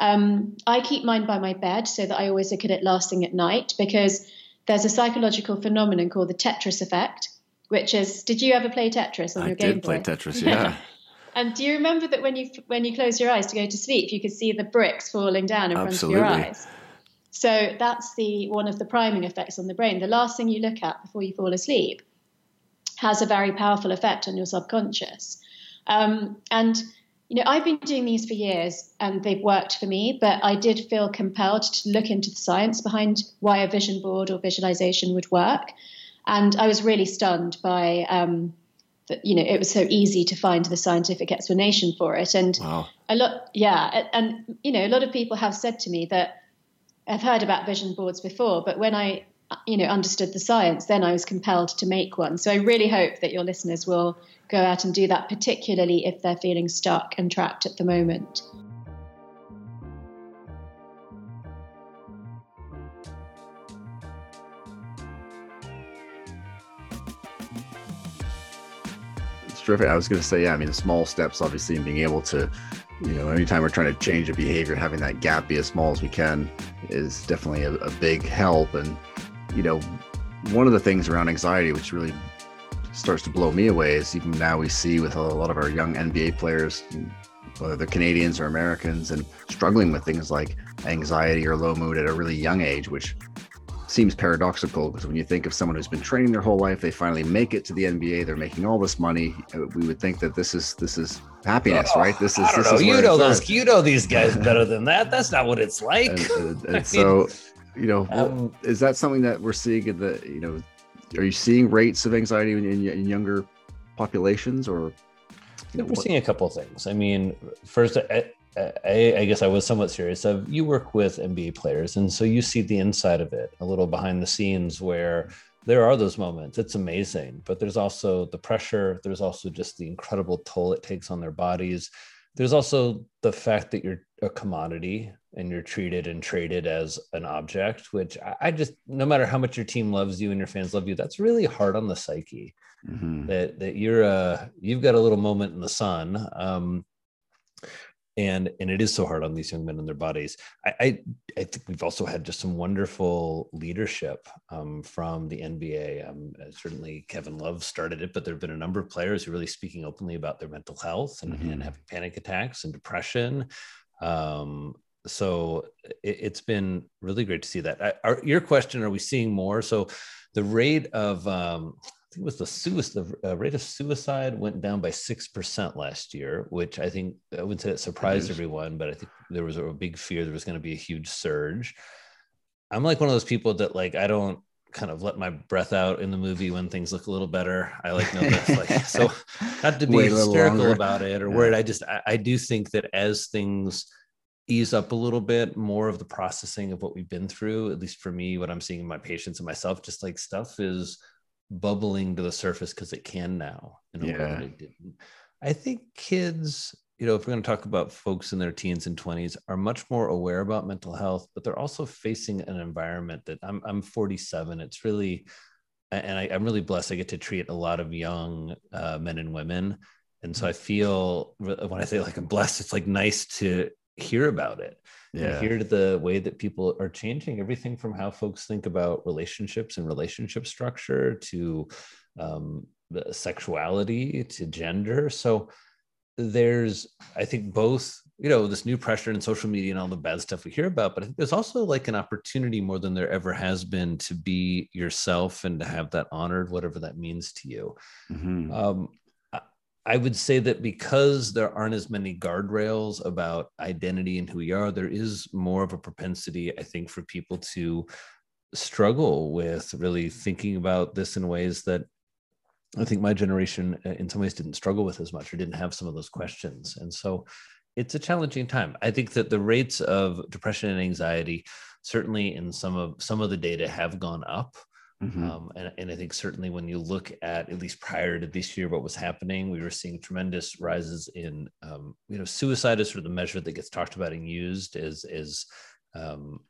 Um, I keep mine by my bed so that I always look at it last thing at night because there's a psychological phenomenon called the Tetris effect, which is did you ever play Tetris on I your Game Boy? I did play Tetris, yeah. and do you remember that when you when you close your eyes to go to sleep, you could see the bricks falling down in Absolutely. front of your eyes? So that's the one of the priming effects on the brain. The last thing you look at before you fall asleep has a very powerful effect on your subconscious. Um, and you know, I've been doing these for years and they've worked for me, but I did feel compelled to look into the science behind why a vision board or visualization would work. And I was really stunned by, um, that, you know, it was so easy to find the scientific explanation for it. And wow. a lot, yeah. And, you know, a lot of people have said to me that I've heard about vision boards before, but when I, Uh, you know, understood the science, then I was compelled to make one. So I really hope that your listeners will go out and do that, particularly if they're feeling stuck and trapped at the moment. It's terrific. I was going to say, yeah, I mean, the small steps, obviously, and being able to, you know, anytime we're trying to change a behavior, having that gap be as small as we can is definitely a, a big help. And, you know, one of the things around anxiety, which really starts to blow me away is even now we see with a lot of our young NBA players, whether they're Canadians or Americans, and struggling with things like anxiety or low mood at a really young age, which seems paradoxical because when you think of someone who's been training their whole life, they finally make it to the NBA, they're making all this money. Uh, we would think that this is this is happiness, oh, right? This is. I don't this know. Is you know those. At. You know these guys better than that. That's not what it's like. And, and, and so, you know, um, is that something that we're seeing in the you know are you seeing rates of anxiety in, in, in younger populations or I think we're seeing a couple of things. I mean, first, I, I, I, guess I was somewhat serious. Of you work with NBA players, and so you see the inside of it, a little behind the scenes, where there are those moments. It's amazing, but there's also the pressure. There's also just the incredible toll it takes on their bodies. There's also the fact that you're a commodity and you're treated and traded as an object, which I, just, no matter how much your team loves you and your fans love you, that's really hard on the psyche. Mm-hmm. That that you're uh you've got a little moment in the sun. Um, and and it is so hard on these young men and their bodies. I I, I think we've also had just some wonderful leadership um, from the NBA. Um, uh, certainly, Kevin Love started it, but there have been a number of players who are really speaking openly about their mental health and, mm-hmm. and having panic attacks and depression. Um, so it, has been really great to see that. I, our, your question: Are we seeing more? So the rate of um, think it was the suicide, uh, rate of suicide went down by 6% last year, which I think I wouldn't say it surprised everyone, but I think there was a big fear there was going to be a huge surge. I'm like one of those people that like, I don't kind of let my breath out in the movie when things look a little better. I like know that like, so not to be hysterical about it or yeah. worried. I just, I, I do think that as things, ease up a little bit more of the processing of what we've been through at least for me what i'm seeing in my patients and myself just like stuff is bubbling to the surface because it can now in a yeah. way that it didn't. I think kids, you know, if we're going to talk about folks in their teens and 20s, are much more aware about mental health, but they're also facing an environment that I'm, I'm 47. It's really, and I, am really blessed. I get to treat a lot of young uh, men and women. And so I feel when I say like I'm blessed, it's like nice to hear about it yeah. hear the way that people are changing everything from how folks think about relationships and relationship structure to um, sexuality to gender so there's i think both you know this new pressure and social media and all the bad stuff we hear about but i think there's also like an opportunity more than there ever has been to be yourself and to have that honored whatever that means to you mm-hmm. um, I would say that because there aren't as many guardrails about identity and who we are, there is more of a propensity, I think, for people to struggle with really thinking about this in ways that I think my generation, uh, in some ways, didn't struggle with as much or didn't have some of those questions. And so it's a challenging time. I think that the rates of depression and anxiety, certainly in some of some of the data, have gone up. Mm-hmm. Um, and, and I think certainly when you look at at least prior to this year, what was happening, we were seeing tremendous rises in um, you know suicide is sort of the measure that gets talked about and used as is. Um,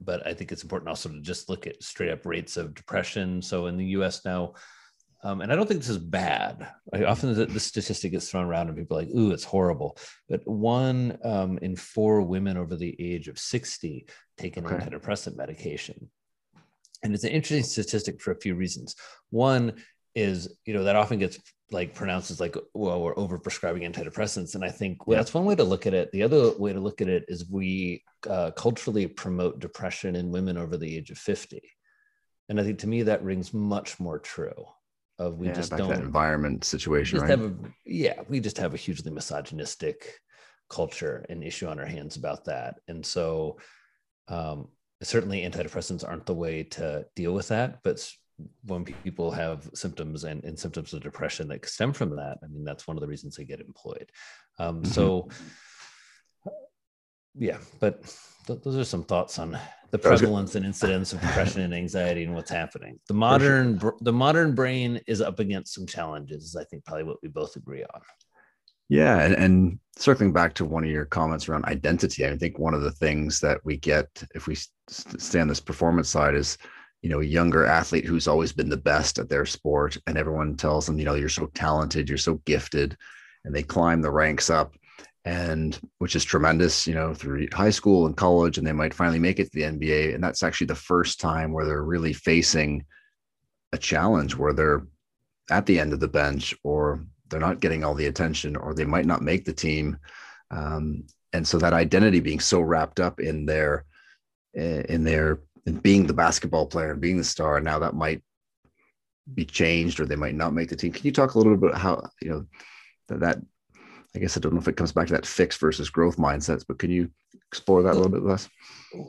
but I think it's important also to just look at straight up rates of depression. So in the U.S. now, um, and I don't think this is bad. I, often the, the, statistic gets thrown around and people are like, ooh, it's horrible. But one um, in four women over the age of 60 take an okay. antidepressant medication. And it's an interesting statistic for a few reasons. One is, you know, that often gets like pronounced as like, well, we're over prescribing antidepressants. And I think well, yeah. that's one way to look at it. The other way to look at it is we uh, culturally promote depression in women over the age of 50. And I think to me, that rings much more true of we yeah, just don't environment situation, right? A, yeah, we just have a hugely misogynistic culture and issue on our hands about that. And so um, certainly antidepressants aren't the way to deal with that but when people have symptoms and, and symptoms of depression that stem from that i mean that's one of the reasons they get employed um, mm-hmm. so yeah but th- those are some thoughts on the prevalence and incidence of depression and anxiety and what's happening the modern sure. the modern brain is up against some challenges i think probably what we both agree on yeah, and, and, circling back to one of your comments around identity, I think one of the things that we get if we stay on this performance side is, you know, a younger athlete who's always been the best at their sport, and everyone tells them, you know, you're so talented, you're so gifted, and they climb the ranks up, and which is tremendous, you know, through high school and college, and they might finally make it to the NBA, and that's actually the first time where they're really facing a challenge where they're at the end of the bench or they're not getting all the attention or they might not make the team. Um, and so that identity being so wrapped up in their in their in being the basketball player and being the star now that might be changed or they might not make the team. Can you talk a little bit about how you know that, that i guess i don't know if it comes back to that fixed versus growth mindsets but can you explore that a little bit less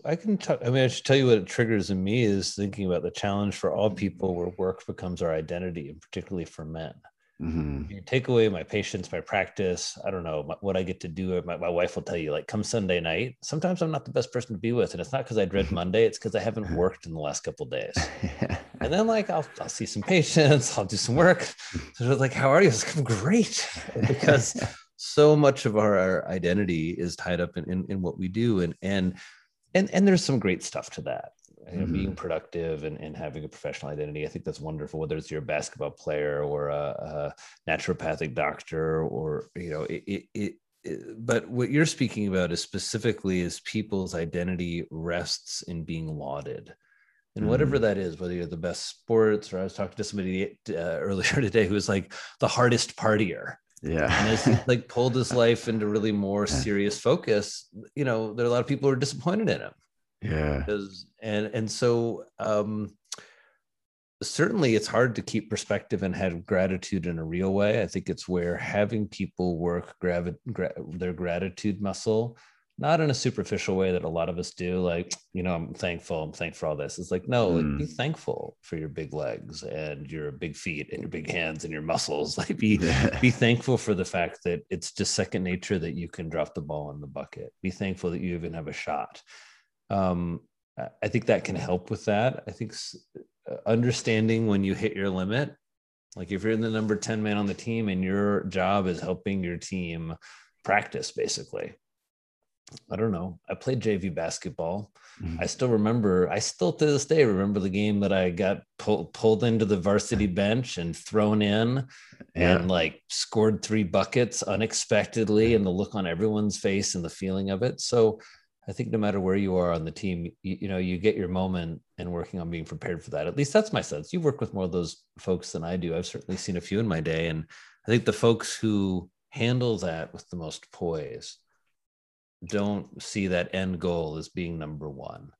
i can talk i mean i should tell you what it triggers in me is thinking about the challenge for all people where work becomes our identity and particularly for men Mm-hmm. You take away my patients, my practice. I don't know my, what I get to do. My, my wife will tell you, like, come Sunday night. Sometimes I'm not the best person to be with, and it's not because I dread Monday. It's because I haven't worked in the last couple days. and then, like, I'll I'll see some patients. I'll do some work. So like, "How are you?" It's like, great, because so much of our, our identity is tied up in, in in what we do, and and and and there's some great stuff to that you know, mm-hmm. being productive and, and having a professional identity. I think that's wonderful, whether it's you're a basketball player or a, a naturopathic doctor or, you know, it, it, it, it, but what you're speaking about is specifically is people's identity rests in being lauded. And whatever mm-hmm. that is, whether you're the best sports, or I was talking to somebody uh, earlier today who was like the hardest partier, yeah. And as he like pulled his life into really more serious focus, you know, there are a lot of people who are disappointed in him yeah. Because and and so um certainly it's hard to keep perspective and have gratitude in a real way. I think it's where having people work gravi- gra- their gratitude muscle not in a superficial way that a lot of us do like you know i'm thankful i'm thankful for all this. It's like no mm. like, be hmm. thankful for your big legs and your big feet and your big hands and your muscles. Like be be thankful for the fact that it's just second nature that you can drop the ball in the bucket. Be thankful that you even have a shot um, I think that can help with that. I think uh, understanding when you hit your limit, like if you're in the number 10 man on the team and your job is helping your team practice, basically. I don't know. I played JV basketball. Mm-hmm. I still remember, I still to this day remember the game that I got pull, pulled into the varsity bench and thrown in yeah. and like scored three buckets unexpectedly and the look on everyone's face and the feeling of it. So I think no matter where you are on the team, you, you, know, you get your moment and working on being prepared for that. At least that's my sense. You work with more of those folks than I do. I've certainly seen a few in my day. And I think the folks who handle that with the most poise don't see that end goal as being number one.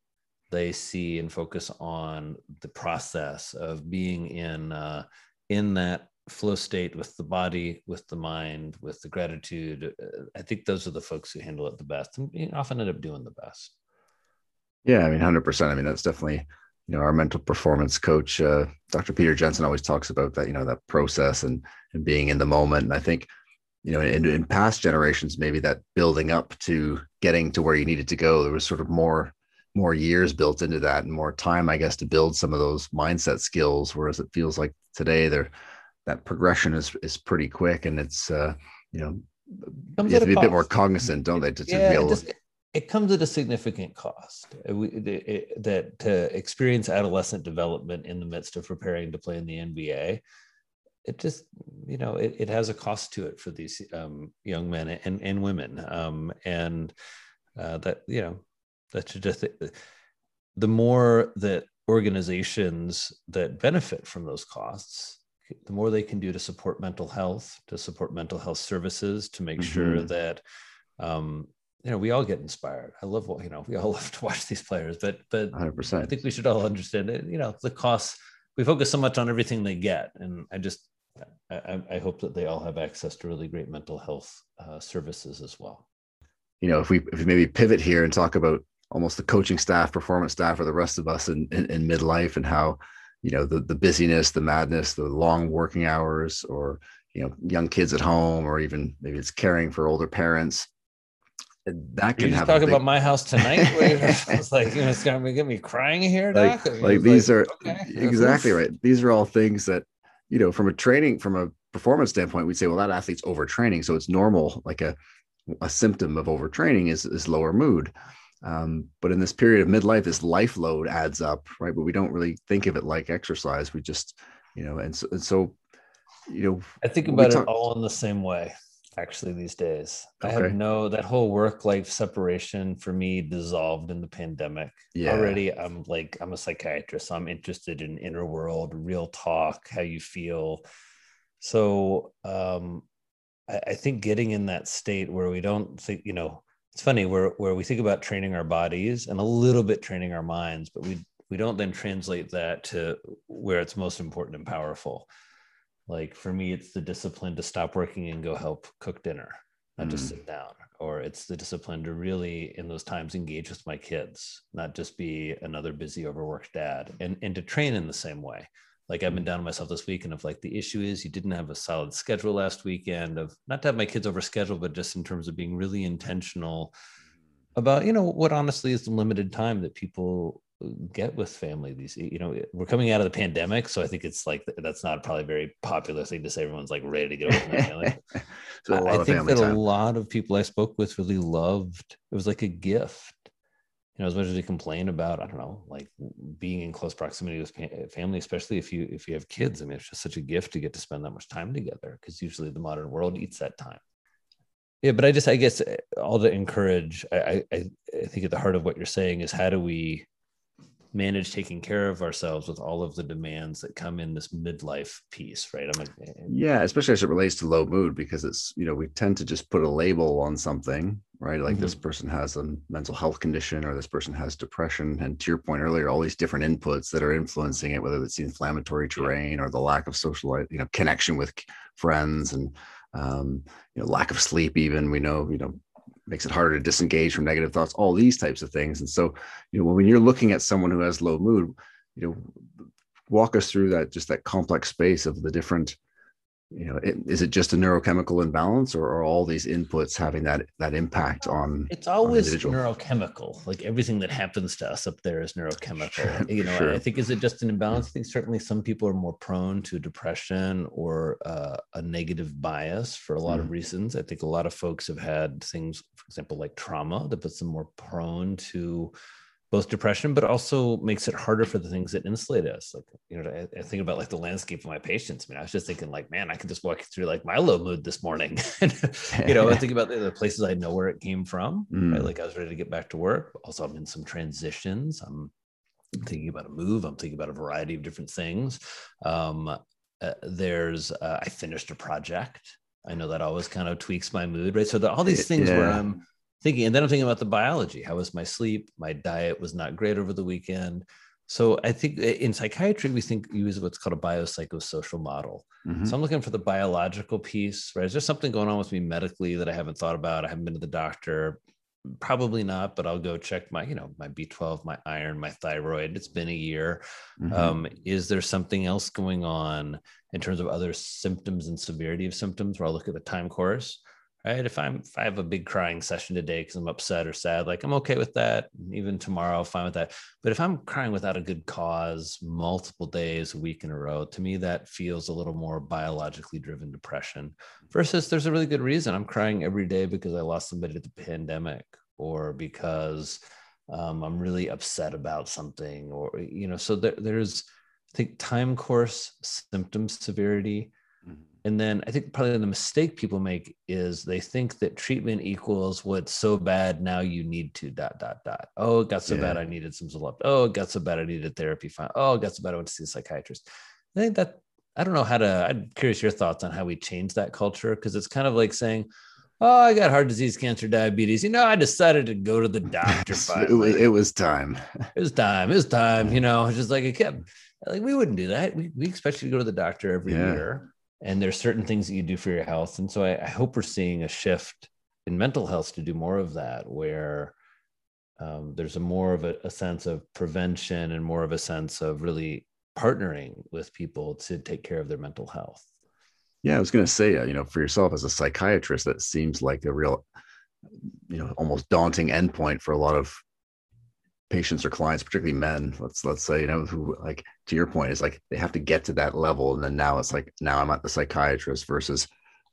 They see and focus on the process of being in uh, in that flow state with the body, with the mind, with the gratitude. Uh, I think those are the folks who handle it the best and often end up doing the best. Yeah, I mean, hundred percent. I mean, that's definitely you know our mental performance coach, uh, Dr. Peter Jensen, always talks about that. You know that process and and being in the moment. And I think you know in, in past generations, maybe that building up to getting to where you needed to go, there was sort of more more years built into that and more time, I guess, to build some of those mindset skills. Whereas it feels like today, there that progression is is pretty quick, and it's uh, you know you have to be a bit more cognizant, don't they, to, to yeah, be it, able to it comes at a significant cost. Uh, we- it- it- that to experience adolescent development in the midst of preparing to play in the NBA, it just you know it, it has a cost to it for these um, young men and and women, um, and uh, that you know that should just the more that organizations that benefit from those costs the more they can do to support mental health to support mental health services to make sure Mhm. that um, you know we all get inspired i love what you know we all love to watch these players but but 100%. i think we should all understand it you know the costs we focus so much on everything they get and i just i, I- I hope that they all have access to really great mental health uh, services as well you know, if we if we maybe pivot here and talk about almost the coaching staff, performance staff, or the rest of us in, in, in midlife and how, you know, the the busyness, the madness, the long working hours, or you know, young kids at home, or even maybe it's caring for older parents. That can have talk big, about my house tonight it's like you know it's gonna get me crying here like, Doc? Like it's these are okay. exactly right. These are all things that, you know, from a training, from a performance standpoint, we'd say, well, that athlete's overtraining. So it's normal, like a, a symptom of overtraining is, is lower mood. Um, but in this period of midlife, this life load adds up, right? But we don't really think of it like exercise. We just, you know, and so, and so you know, I think about talk- it all in the same way, actually, these days. I Okay. have no, that whole work life separation for me dissolved in the pandemic. Yeah. Already, I'm like, I'm a psychiatrist. So I'm interested in inner world, real talk, how you feel. So um, I, I think getting in that state where we don't think, you know, it's funny where, where we think about training our bodies and a little bit training our minds, but we, we don't then translate that to where it's most important and powerful. Like for me it's the discipline to stop working and go help cook dinner not just Mm. sit down. Or it's the discipline to really in those times engage with my kids not just be another busy overworked dad and and to train in the same way like i've been down on myself this week and of like the issue is you didn't have a solid schedule last weekend of not to have my kids over schedule but just in terms of being really intentional about you know what honestly is the limited time that people uh, get with family these you know we're coming out of the pandemic so i think it's like that's not probably a very popular thing to say everyone's like ready to get from their family so a lot I think that time. a lot of people I spoke with really loved it was like a gift. You know, as much as we complain about, I don't know, like being in close proximity with family, especially if you if you have kids. I mean, it's just such a gift to get to spend that much time together because usually the modern world eats that time. Yeah, but I just I guess uh, all to encourage. I I I think at the heart of what you're saying is how do we manage taking care of ourselves with all of the demands that come in this midlife piece, right? I'm a, eh, eh. Yeah, especially as it relates to low mood, because it's, you know, we tend to just put a label on something, right? Like this mm-hmm. person has a mental health condition or this person has depression. And to your point earlier, all these different inputs that are influencing it, whether it's the inflammatory terrain or the lack of social, you know, connection with friends and, um, you know, lack of sleep, even we know, you know, makes it harder to disengage from negative thoughts, all these types of things. And so, you know, when you're looking at someone who has low mood, you know, walk us through that, just that complex space of the different, you know, it, is it just a neurochemical imbalance or are all these inputs having that, that impact on, It's always individual. neurochemical. Like everything that happens to us up there is neurochemical. Sure, you know, sure. I think is it just an imbalance? I think certainly some people are more prone to depression or uh, a negative bias for a lot of reasons. I think a lot of folks have had things, for example, like trauma that puts them more prone to both depression, but also makes it harder for the things that insulate us. Like, you know, I, I think about like the landscape of my patients. I mean, I was just thinking like, man, I could just walk you through like my low mood this morning. you know, I think about the, the places I know where it came from. Right? Mm. Like I was ready to get back to work. Also, I'm in some transitions. I'm thinking about a move. I'm thinking about a variety of different things. Um, uh, there's, uh, I finished a project. I know that always kind of tweaks my mood, right? So the, all these things where I'm thinking, and then I'm thinking about the biology. How was my sleep? My diet was not great over the weekend. So I think in psychiatry, we think use what's called a biopsychosocial model. Mm-hmm. So I'm looking for the biological piece, right? Is there something going on with me medically that I haven't thought about? I haven't been to the doctor. Probably not, but I'll go check my, you know, my B12, my iron, my thyroid. It's been a year. Mm-hmm. Um, is there something else going on in terms of other symptoms and severity of symptoms where I'll look at the time course? Right? If I'm if I have a big crying session today because I'm upset or sad, like I'm okay with that. Even tomorrow, fine with that. But if I'm crying without a good cause, multiple days, a week in a row, to me that feels a little more biologically driven depression. Versus there's a really good reason I'm crying every day because I lost somebody to the pandemic, or because um, I'm really upset about something, or you know. So there, there's I think time course, symptom severity and then I think probably the mistake people make is they think that treatment equals what's so bad now you need to dot dot dot. Oh, it got so yeah. bad I needed some Zoloft. Oh, it got so bad I needed therapy. Fine. Oh, it got so bad I went to see a psychiatrist. I think that I don't know how to. I'm curious your thoughts on how we change that culture because it's kind of like saying, "Oh, I got heart disease, cancer, diabetes." You know, I decided to go to the doctor. it was it was time. It was time. It was time. You know, it's just like it kept. Like we wouldn't do that. We we expect you to go to the doctor every yeah. year and there's certain things that you do for your health. And so I, I hope we're seeing a shift in mental health to do more of that where um, there's a more of a, a, sense of prevention and more of a sense of really partnering with people to take care of their mental health. Yeah i was going to say uh, you know for yourself as a psychiatrist that seems like a real you know almost daunting endpoint for a lot of patients or clients, particularly men, let's let's say, you know, who like to your point is like they have to get to that level, and then now it's like now I'm at the psychiatrist versus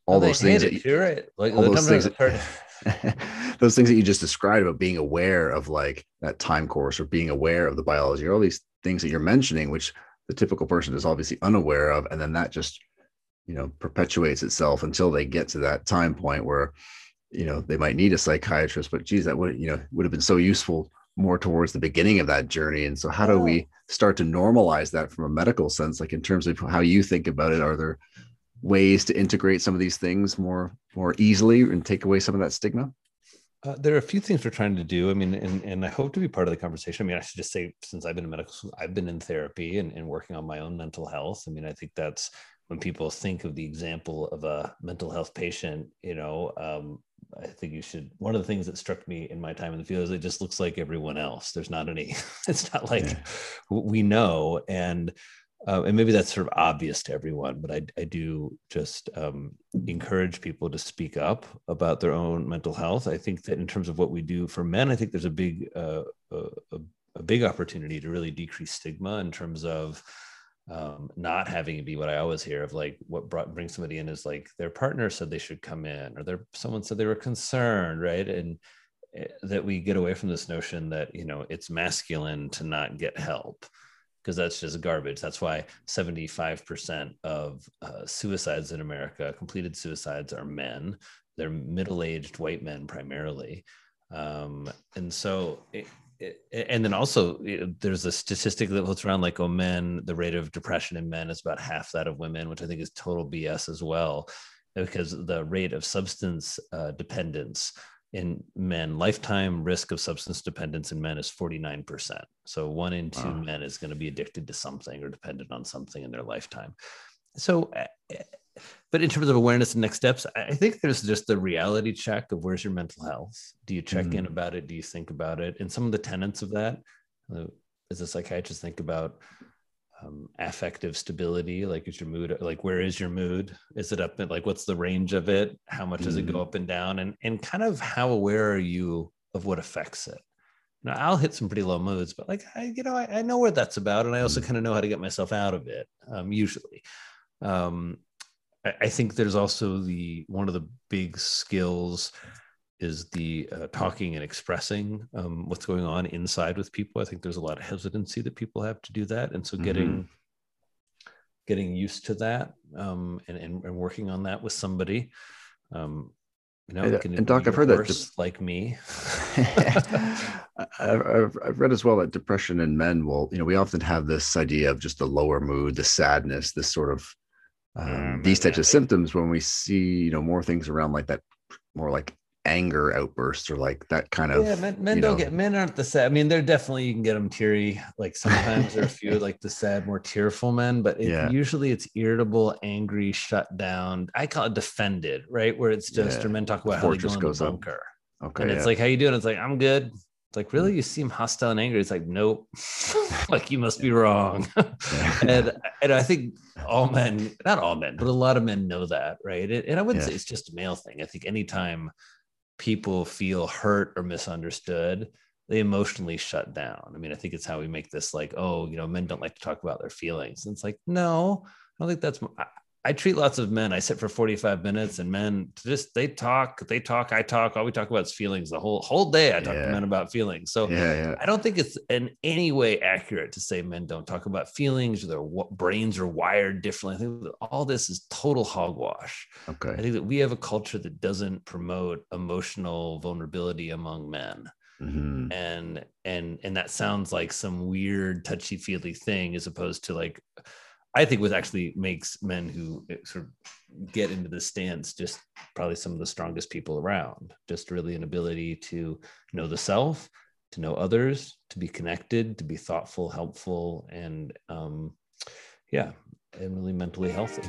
all those things. That you, are right. Like all those things. That, those things that you just described about being aware of like that time course or being aware of the biology, or all these things that you're mentioning, which the typical person is obviously unaware of, and then that just you know perpetuates itself until they get to that time point where you know they might need a psychiatrist but geez that would you know would have been so useful more towards the beginning of that journey and so how do we start to normalize that from a medical sense like in terms of how you think about it are there ways to integrate some of these things more more easily and take away some of that stigma uh, there are a few things we're trying to do. I mean, and, and I hope to be part of the conversation. I mean, I should just say, since I've been in medical school, I've been in therapy and, and working on my own mental health. I mean, I think that's when people think of the example of a mental health patient, you know, um, I think you should. One of the things that struck me in my time in the field is it just looks like everyone else. There's not any. It's not like yeah. we know, and uh, and maybe that's sort of obvious to everyone. But I I do just um, encourage people to speak up about their own mental health. I think that in terms of what we do for men, I think there's a big uh, a, a big opportunity to really decrease stigma in terms of um, not having it be what I always hear of like what brought brings somebody in is like their partner said they should come in or their someone said they were concerned, right? And eh, that we get away from this notion that you know it's masculine to not get help because that's just garbage. That's why 75% of uh, suicides in America, completed suicides, are men. They're middle aged white men primarily. Um, and so it, and then also there's a statistic that floats around like oh men the rate of depression in men is about half that of women which i think is total bs as well because the rate of substance uh, dependence in men lifetime risk of substance dependence in men is 49% so one in two wow. men is going to be addicted to something or dependent on something in their lifetime so but in terms of awareness and next steps, I think there's just the reality check of where's your mental health. Do you check mm-hmm. in about it? Do you think about it? And some of the tenets of that, uh, as a psychiatrist, think about um, affective stability. Like, is your mood like where is your mood? Is it up? Like, what's the range of it? How much mm-hmm. does it go mm-hmm. up and down? And and kind of how aware are you of what affects it? Now, I'll hit some pretty low moods, but like I, you know, I, I know where that's about, and I also mm-hmm. kind of know how to get myself out of it. Um, usually, um, I think there's also the one of the big skills is the uh, talking and expressing um, what's going on inside with people. I think there's a lot of hesitancy that people have to do that, and so getting mm-hmm. getting used to that um, and, and, and working on that with somebody. Um, you know, and, and Doc, I've heard that de- like me. I've, I've read as well that depression in men will, you know, we often have this idea of just the lower mood, the sadness, this sort of um, these types of symptoms when we see you know more things around like that more like anger outbursts or like that kind of yeah men, men don't know- get men aren't the sad i mean they're definitely you can get them teary like sometimes there are a few like the sad more tearful men but it, Yeah. usually it's irritable angry shut down. I call it defended right? Where it's just Yeah. or men talk about The how they go fortress in the goes up. okay and it's like how you doing? It's like i'm good. it's like really you seem hostile and angry. It's like nope. Like you must be wrong. And and i think all men not all men but a lot of men know that right? And, and i wouldn't Yeah. say it's just a male thing. I think anytime people feel hurt or misunderstood they emotionally shut down. I mean i think it's how we make this like oh you know men don't like to talk about their feelings. And it's like no i don't think that's I, treat lots of men i sit for 45 minutes and men just they talk they talk i talk all we talk about is feelings the whole whole day i talk Yeah. to men about feelings so yeah yeah I don't think it's in any way accurate to say men don't talk about feelings or their brains are wired differently. I think that all this is total hogwash. Okay. I think that we have a culture that doesn't promote emotional vulnerability among men. Mhm. And and and that sounds like some weird touchy-feely thing as opposed to like I think what actually makes men who eh, sort of get into this stance just probably some of the strongest people around. Just really an ability to know the self, to know others, to be connected, to be thoughtful, helpful, and um, yeah, and really mentally healthy.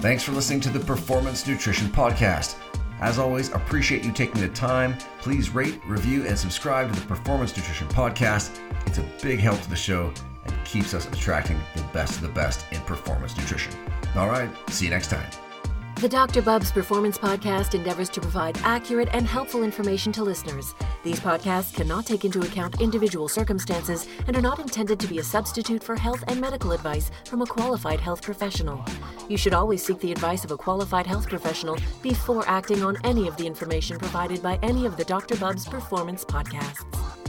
Thanks for listening to the Performance Nutrition Podcast. As always, appreciate you taking the time. Please rate, review, and subscribe to the Performance Nutrition Podcast. It's a big help to the show and keeps us attracting the best of the best in performance nutrition. All right, see you next time. The Dr. Bubbs Performance Podcast endeavors to provide accurate and helpful information to listeners. These podcasts cannot take into account individual circumstances and are not intended to be a substitute for health and medical advice from a qualified health professional. You should always seek the advice of a qualified health professional before acting on any of the information provided by any of the Dr. Bubbs Performance podcasts.